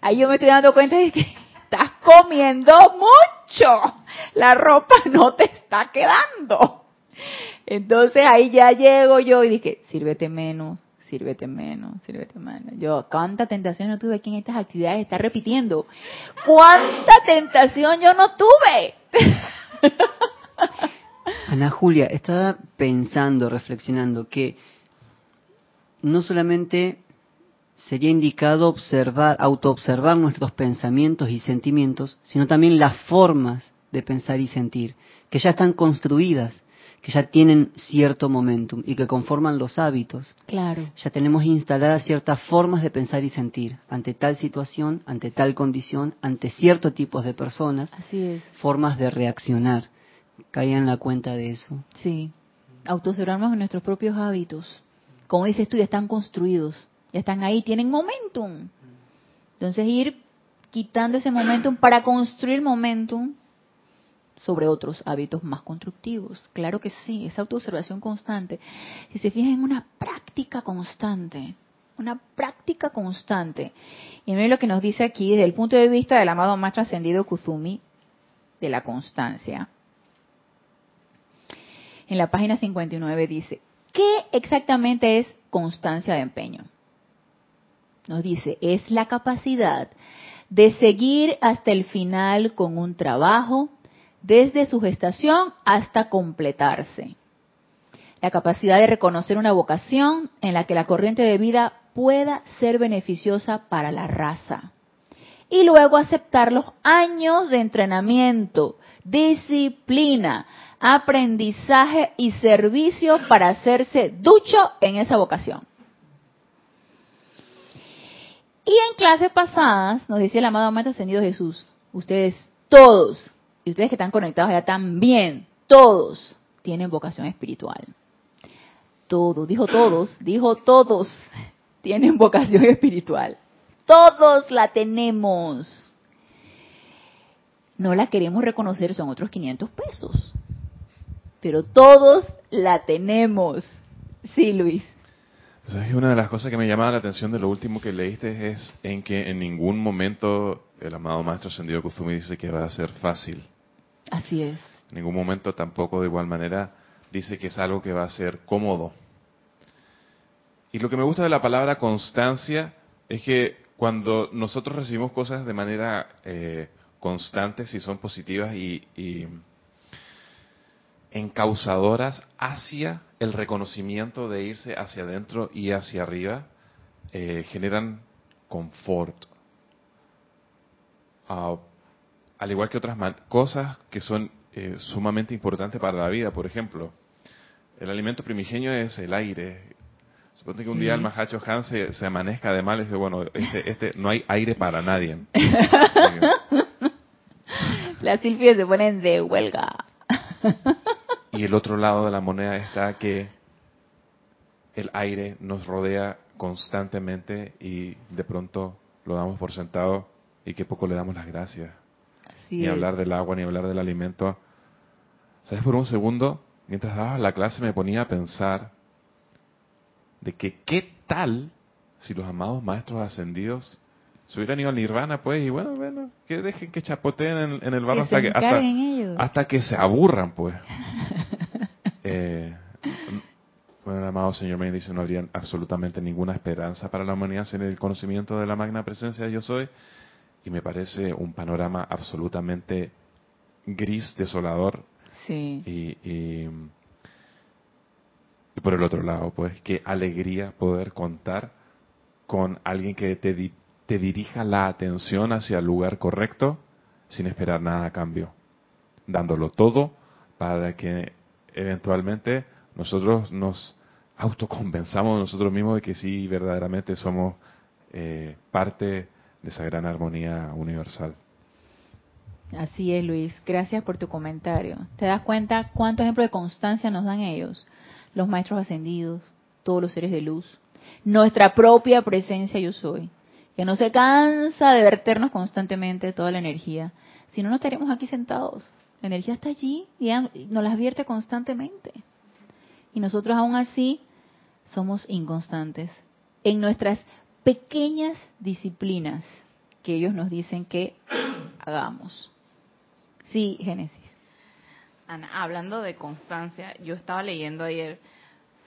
Ahí yo me estoy dando cuenta de que estás comiendo mucho. La ropa no te está quedando. Entonces ahí ya llego yo y dije, sírvete menos, sírvete menos, sírvete menos. Yo, ¿cuánta tentación no tuve aquí en estas actividades? Está repitiendo. ¿Cuánta tentación yo no tuve? Ana Julia, estaba pensando, reflexionando que no solamente sería indicado observar, autoobservar nuestros pensamientos y sentimientos, sino también las formas de pensar y sentir, que ya están construidas, que ya tienen cierto momentum y que conforman los hábitos. Claro. Ya tenemos instaladas ciertas formas de pensar y sentir ante tal situación, ante tal condición, ante ciertos tipos de personas. Así es. Formas de reaccionar. Caía en la cuenta de eso. Sí. Autoobservarnos en nuestros propios hábitos. Como dices tú, ya están construidos están ahí, tienen momentum. Entonces ir quitando ese momentum para construir momentum sobre otros hábitos más constructivos. Claro que sí, esa autoobservación constante. Si se fijan en una práctica constante, una práctica constante. Y miren lo que nos dice aquí desde el punto de vista del amado más trascendido Kuzumi, de la constancia. En la página 59 dice, ¿qué exactamente es constancia de empeño? nos dice, es la capacidad de seguir hasta el final con un trabajo, desde su gestación hasta completarse. La capacidad de reconocer una vocación en la que la corriente de vida pueda ser beneficiosa para la raza. Y luego aceptar los años de entrenamiento, disciplina, aprendizaje y servicio para hacerse ducho en esa vocación. Y en clases pasadas nos decía el amado Maestro Ascendido Jesús, ustedes todos, y ustedes que están conectados allá también, todos tienen vocación espiritual. Todos, dijo todos, dijo todos, tienen vocación espiritual. Todos la tenemos. No la queremos reconocer, son otros 500 pesos. Pero todos la tenemos. Sí, Luis una de las cosas que me llamaba la atención de lo último que leíste es en que en ningún momento el amado Maestro Ascendido Kuzumi dice que va a ser fácil. Así es. En ningún momento tampoco de igual manera dice que es algo que va a ser cómodo. Y lo que me gusta de la palabra constancia es que cuando nosotros recibimos cosas de manera eh, constante, si son positivas y, y encausadoras hacia el reconocimiento de irse hacia adentro y hacia arriba, eh, generan confort. Ah, al igual que otras cosas que son eh, sumamente importantes para la vida. Por ejemplo, el alimento primigenio es el aire. Supongo que un día el Mahacho Han se, amanezca de mal y dice, bueno, este, este, no hay aire para nadie. Las silfias se ponen de huelga. Y el otro lado de la moneda está que el aire nos rodea constantemente y de pronto lo damos por sentado y que poco le damos las gracias. Ni hablar del agua, ni hablar del alimento. ¿Sabes? Por un segundo, mientras daba la clase me ponía a pensar de que qué tal si los amados maestros ascendidos se hubieran ido al nirvana, pues, y bueno, bueno, que dejen que chapoteen en, el barro hasta que, hasta, que se aburran, pues. eh, bueno, el amado señor me dice, no habría absolutamente ninguna esperanza para la humanidad sin el conocimiento de la magna presencia de yo soy, y me parece un panorama absolutamente gris, desolador. Sí. Y, y, y por el otro lado, pues, qué alegría poder contar con alguien que te te dirija la atención hacia el lugar correcto sin esperar nada a cambio, dándolo todo para que eventualmente nosotros nos autoconvenzamos nosotros mismos de que sí, verdaderamente somos eh, parte de esa gran armonía universal. Así es, Luis. Gracias por tu comentario. ¿Te das cuenta cuánto ejemplo de constancia nos dan ellos? Los maestros ascendidos, todos los seres de luz, nuestra propia presencia yo soy que no se cansa de verternos constantemente toda la energía. Si no, no estaríamos aquí sentados. La energía está allí y nos las vierte constantemente. Y nosotros aún así somos inconstantes en nuestras pequeñas disciplinas que ellos nos dicen que hagamos. Sí, Génesis. Ana, hablando de constancia, yo estaba leyendo ayer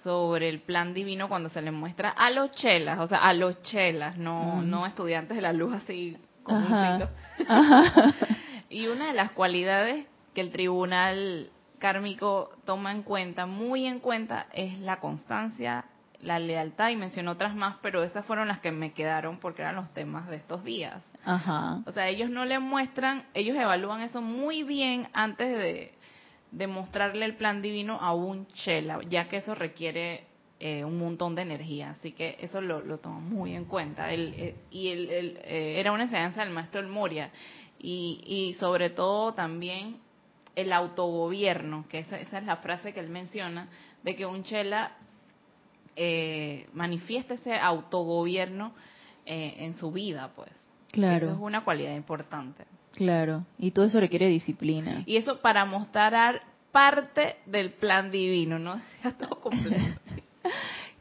sobre el plan divino cuando se le muestra a los chelas, o sea, a los chelas, no, no estudiantes de la luz así como y una de las cualidades que el tribunal kármico toma en cuenta, muy en cuenta, es la constancia, la lealtad y mencionó otras más, pero esas fueron las que me quedaron porque eran los temas de estos días. O sea, ellos no le muestran, ellos evalúan eso muy bien antes de, de mostrarle el plan divino a un chela, ya que eso requiere eh, un montón de energía. Así que eso lo, lo tomo muy en cuenta. El, eh, y el, eh, era una enseñanza del maestro El Moria. Y, y sobre todo también el autogobierno, que esa, esa, es la frase que él menciona, de que un chela eh, manifiesta ese autogobierno en su vida, pues. Claro. Eso es una cualidad importante. Claro, y todo eso requiere disciplina. Y eso para mostrar parte del plan divino, ¿no? Sea todo completo.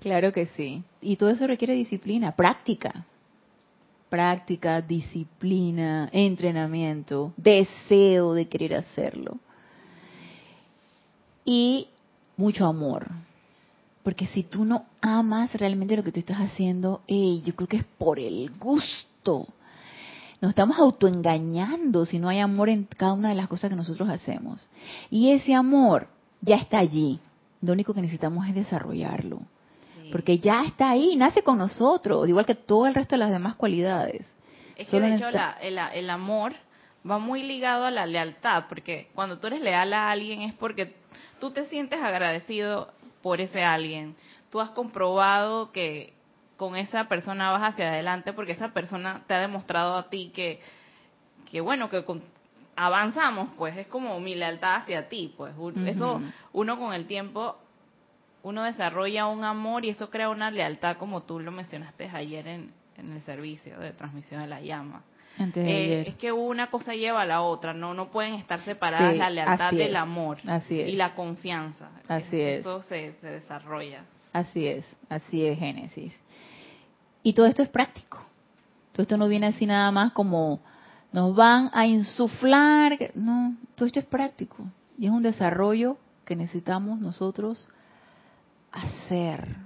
claro que sí. Y todo eso requiere disciplina, práctica. Práctica, disciplina, entrenamiento, deseo de querer hacerlo. Y mucho amor. Porque si tú no amas realmente lo que tú estás haciendo, hey, yo creo que es por el gusto nos estamos autoengañando si no hay amor en cada una de las cosas que nosotros hacemos. Y ese amor ya está allí. Lo único que necesitamos es desarrollarlo. Porque ya está ahí, nace con nosotros, igual que todo el resto de las demás cualidades. Es que de hecho el, el amor va muy ligado a la lealtad, porque cuando tú eres leal a alguien es porque tú te sientes agradecido por ese alguien. Tú has comprobado que, con esa persona vas hacia adelante porque esa persona te ha demostrado a ti que, que bueno, que avanzamos, pues es como mi lealtad hacia ti, pues eso uno con el tiempo uno desarrolla un amor y eso crea una lealtad como tú lo mencionaste ayer en, el servicio de transmisión de la llama. Eh, es que una cosa lleva a la otra, no no pueden estar separadas la lealtad del amor y la confianza. Así es. Eso se, se desarrolla. Así es, así es Génesis. Y todo esto es práctico. Todo esto no viene así nada más como nos van a insuflar. No, todo esto es práctico. Y es un desarrollo que necesitamos nosotros hacer.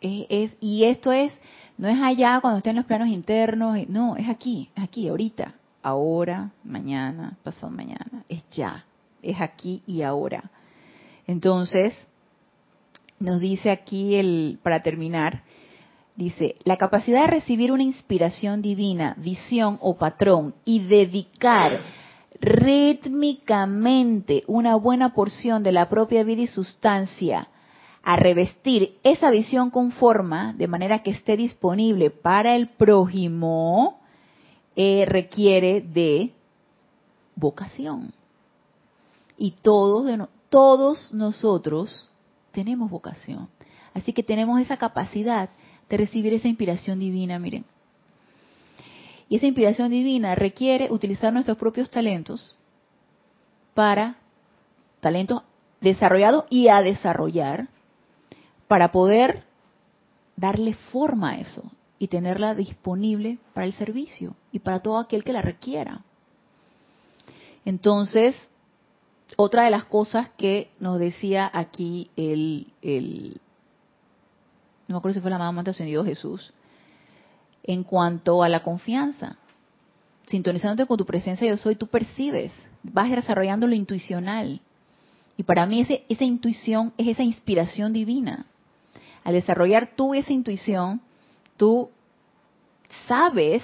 Es, y esto es, no es allá cuando estén en los planos internos, no, es aquí, es aquí, ahorita, ahora, mañana, pasado mañana, es ya, es aquí y ahora. Entonces, nos dice aquí el, para terminar, Dice, la capacidad de recibir una inspiración divina, visión o patrón y dedicar rítmicamente una buena porción de la propia vida y sustancia a revestir esa visión con forma de manera que esté disponible para el prójimo, eh, requiere de vocación. Y todos, todos nosotros tenemos vocación. Así que tenemos esa capacidad de recibir esa inspiración divina, miren. Y esa inspiración divina requiere utilizar nuestros propios talentos para talentos desarrollados y a desarrollar para poder darle forma a eso y tenerla disponible para el servicio y para todo aquel que la requiera. Entonces, otra de las cosas que nos decía aquí el, el, no me acuerdo si fue la amado ascendido Jesús, en cuanto a la confianza. Sintonizándote con tu presencia yo soy, tú percibes, vas desarrollando lo intuicional. Y para mí ese, esa intuición es esa inspiración divina. Al desarrollar tú esa intuición, tú sabes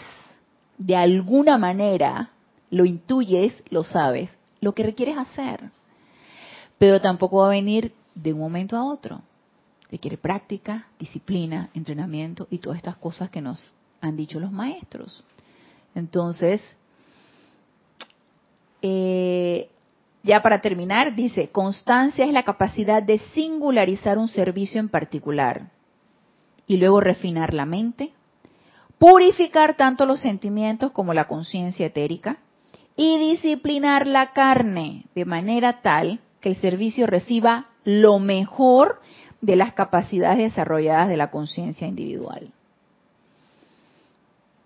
de alguna manera, lo intuyes, lo sabes, lo que requieres hacer. Pero tampoco va a venir de un momento a otro requiere práctica, disciplina, entrenamiento y todas estas cosas que nos han dicho los maestros. Entonces, eh, ya para terminar, dice, constancia es la capacidad de singularizar un servicio en particular y luego refinar la mente, purificar tanto los sentimientos como la conciencia etérica y disciplinar la carne de manera tal que el servicio reciba lo mejor de las capacidades desarrolladas de la conciencia individual.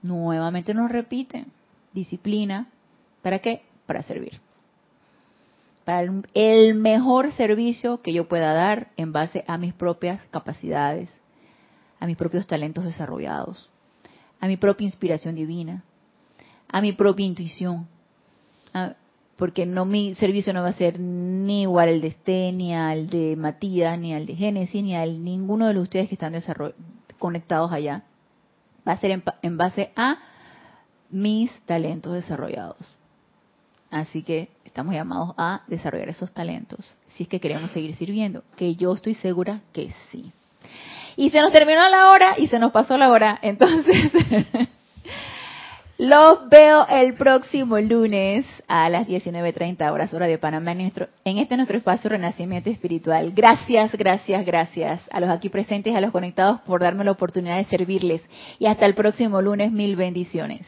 Nuevamente nos repite, disciplina, ¿para qué? Para servir. Para el mejor servicio que yo pueda dar en base a mis propias capacidades, a mis propios talentos desarrollados, a mi propia inspiración divina, a mi propia intuición, porque no mi servicio no va a ser ni igual al de este, ni al de Matías, ni al de Génesis, ni al ninguno de ustedes que están conectados allá. Va a ser en base a mis talentos desarrollados. Así que estamos llamados a desarrollar esos talentos, si es que queremos seguir sirviendo, que yo estoy segura que sí. Y se nos terminó la hora y se nos pasó la hora, entonces los veo el próximo lunes a las 19.30 horas hora de Panamá en, en este nuestro espacio Renacimiento Espiritual. Gracias, gracias, gracias a los aquí presentes, a los conectados por darme la oportunidad de servirles. Y hasta el próximo lunes, mil bendiciones.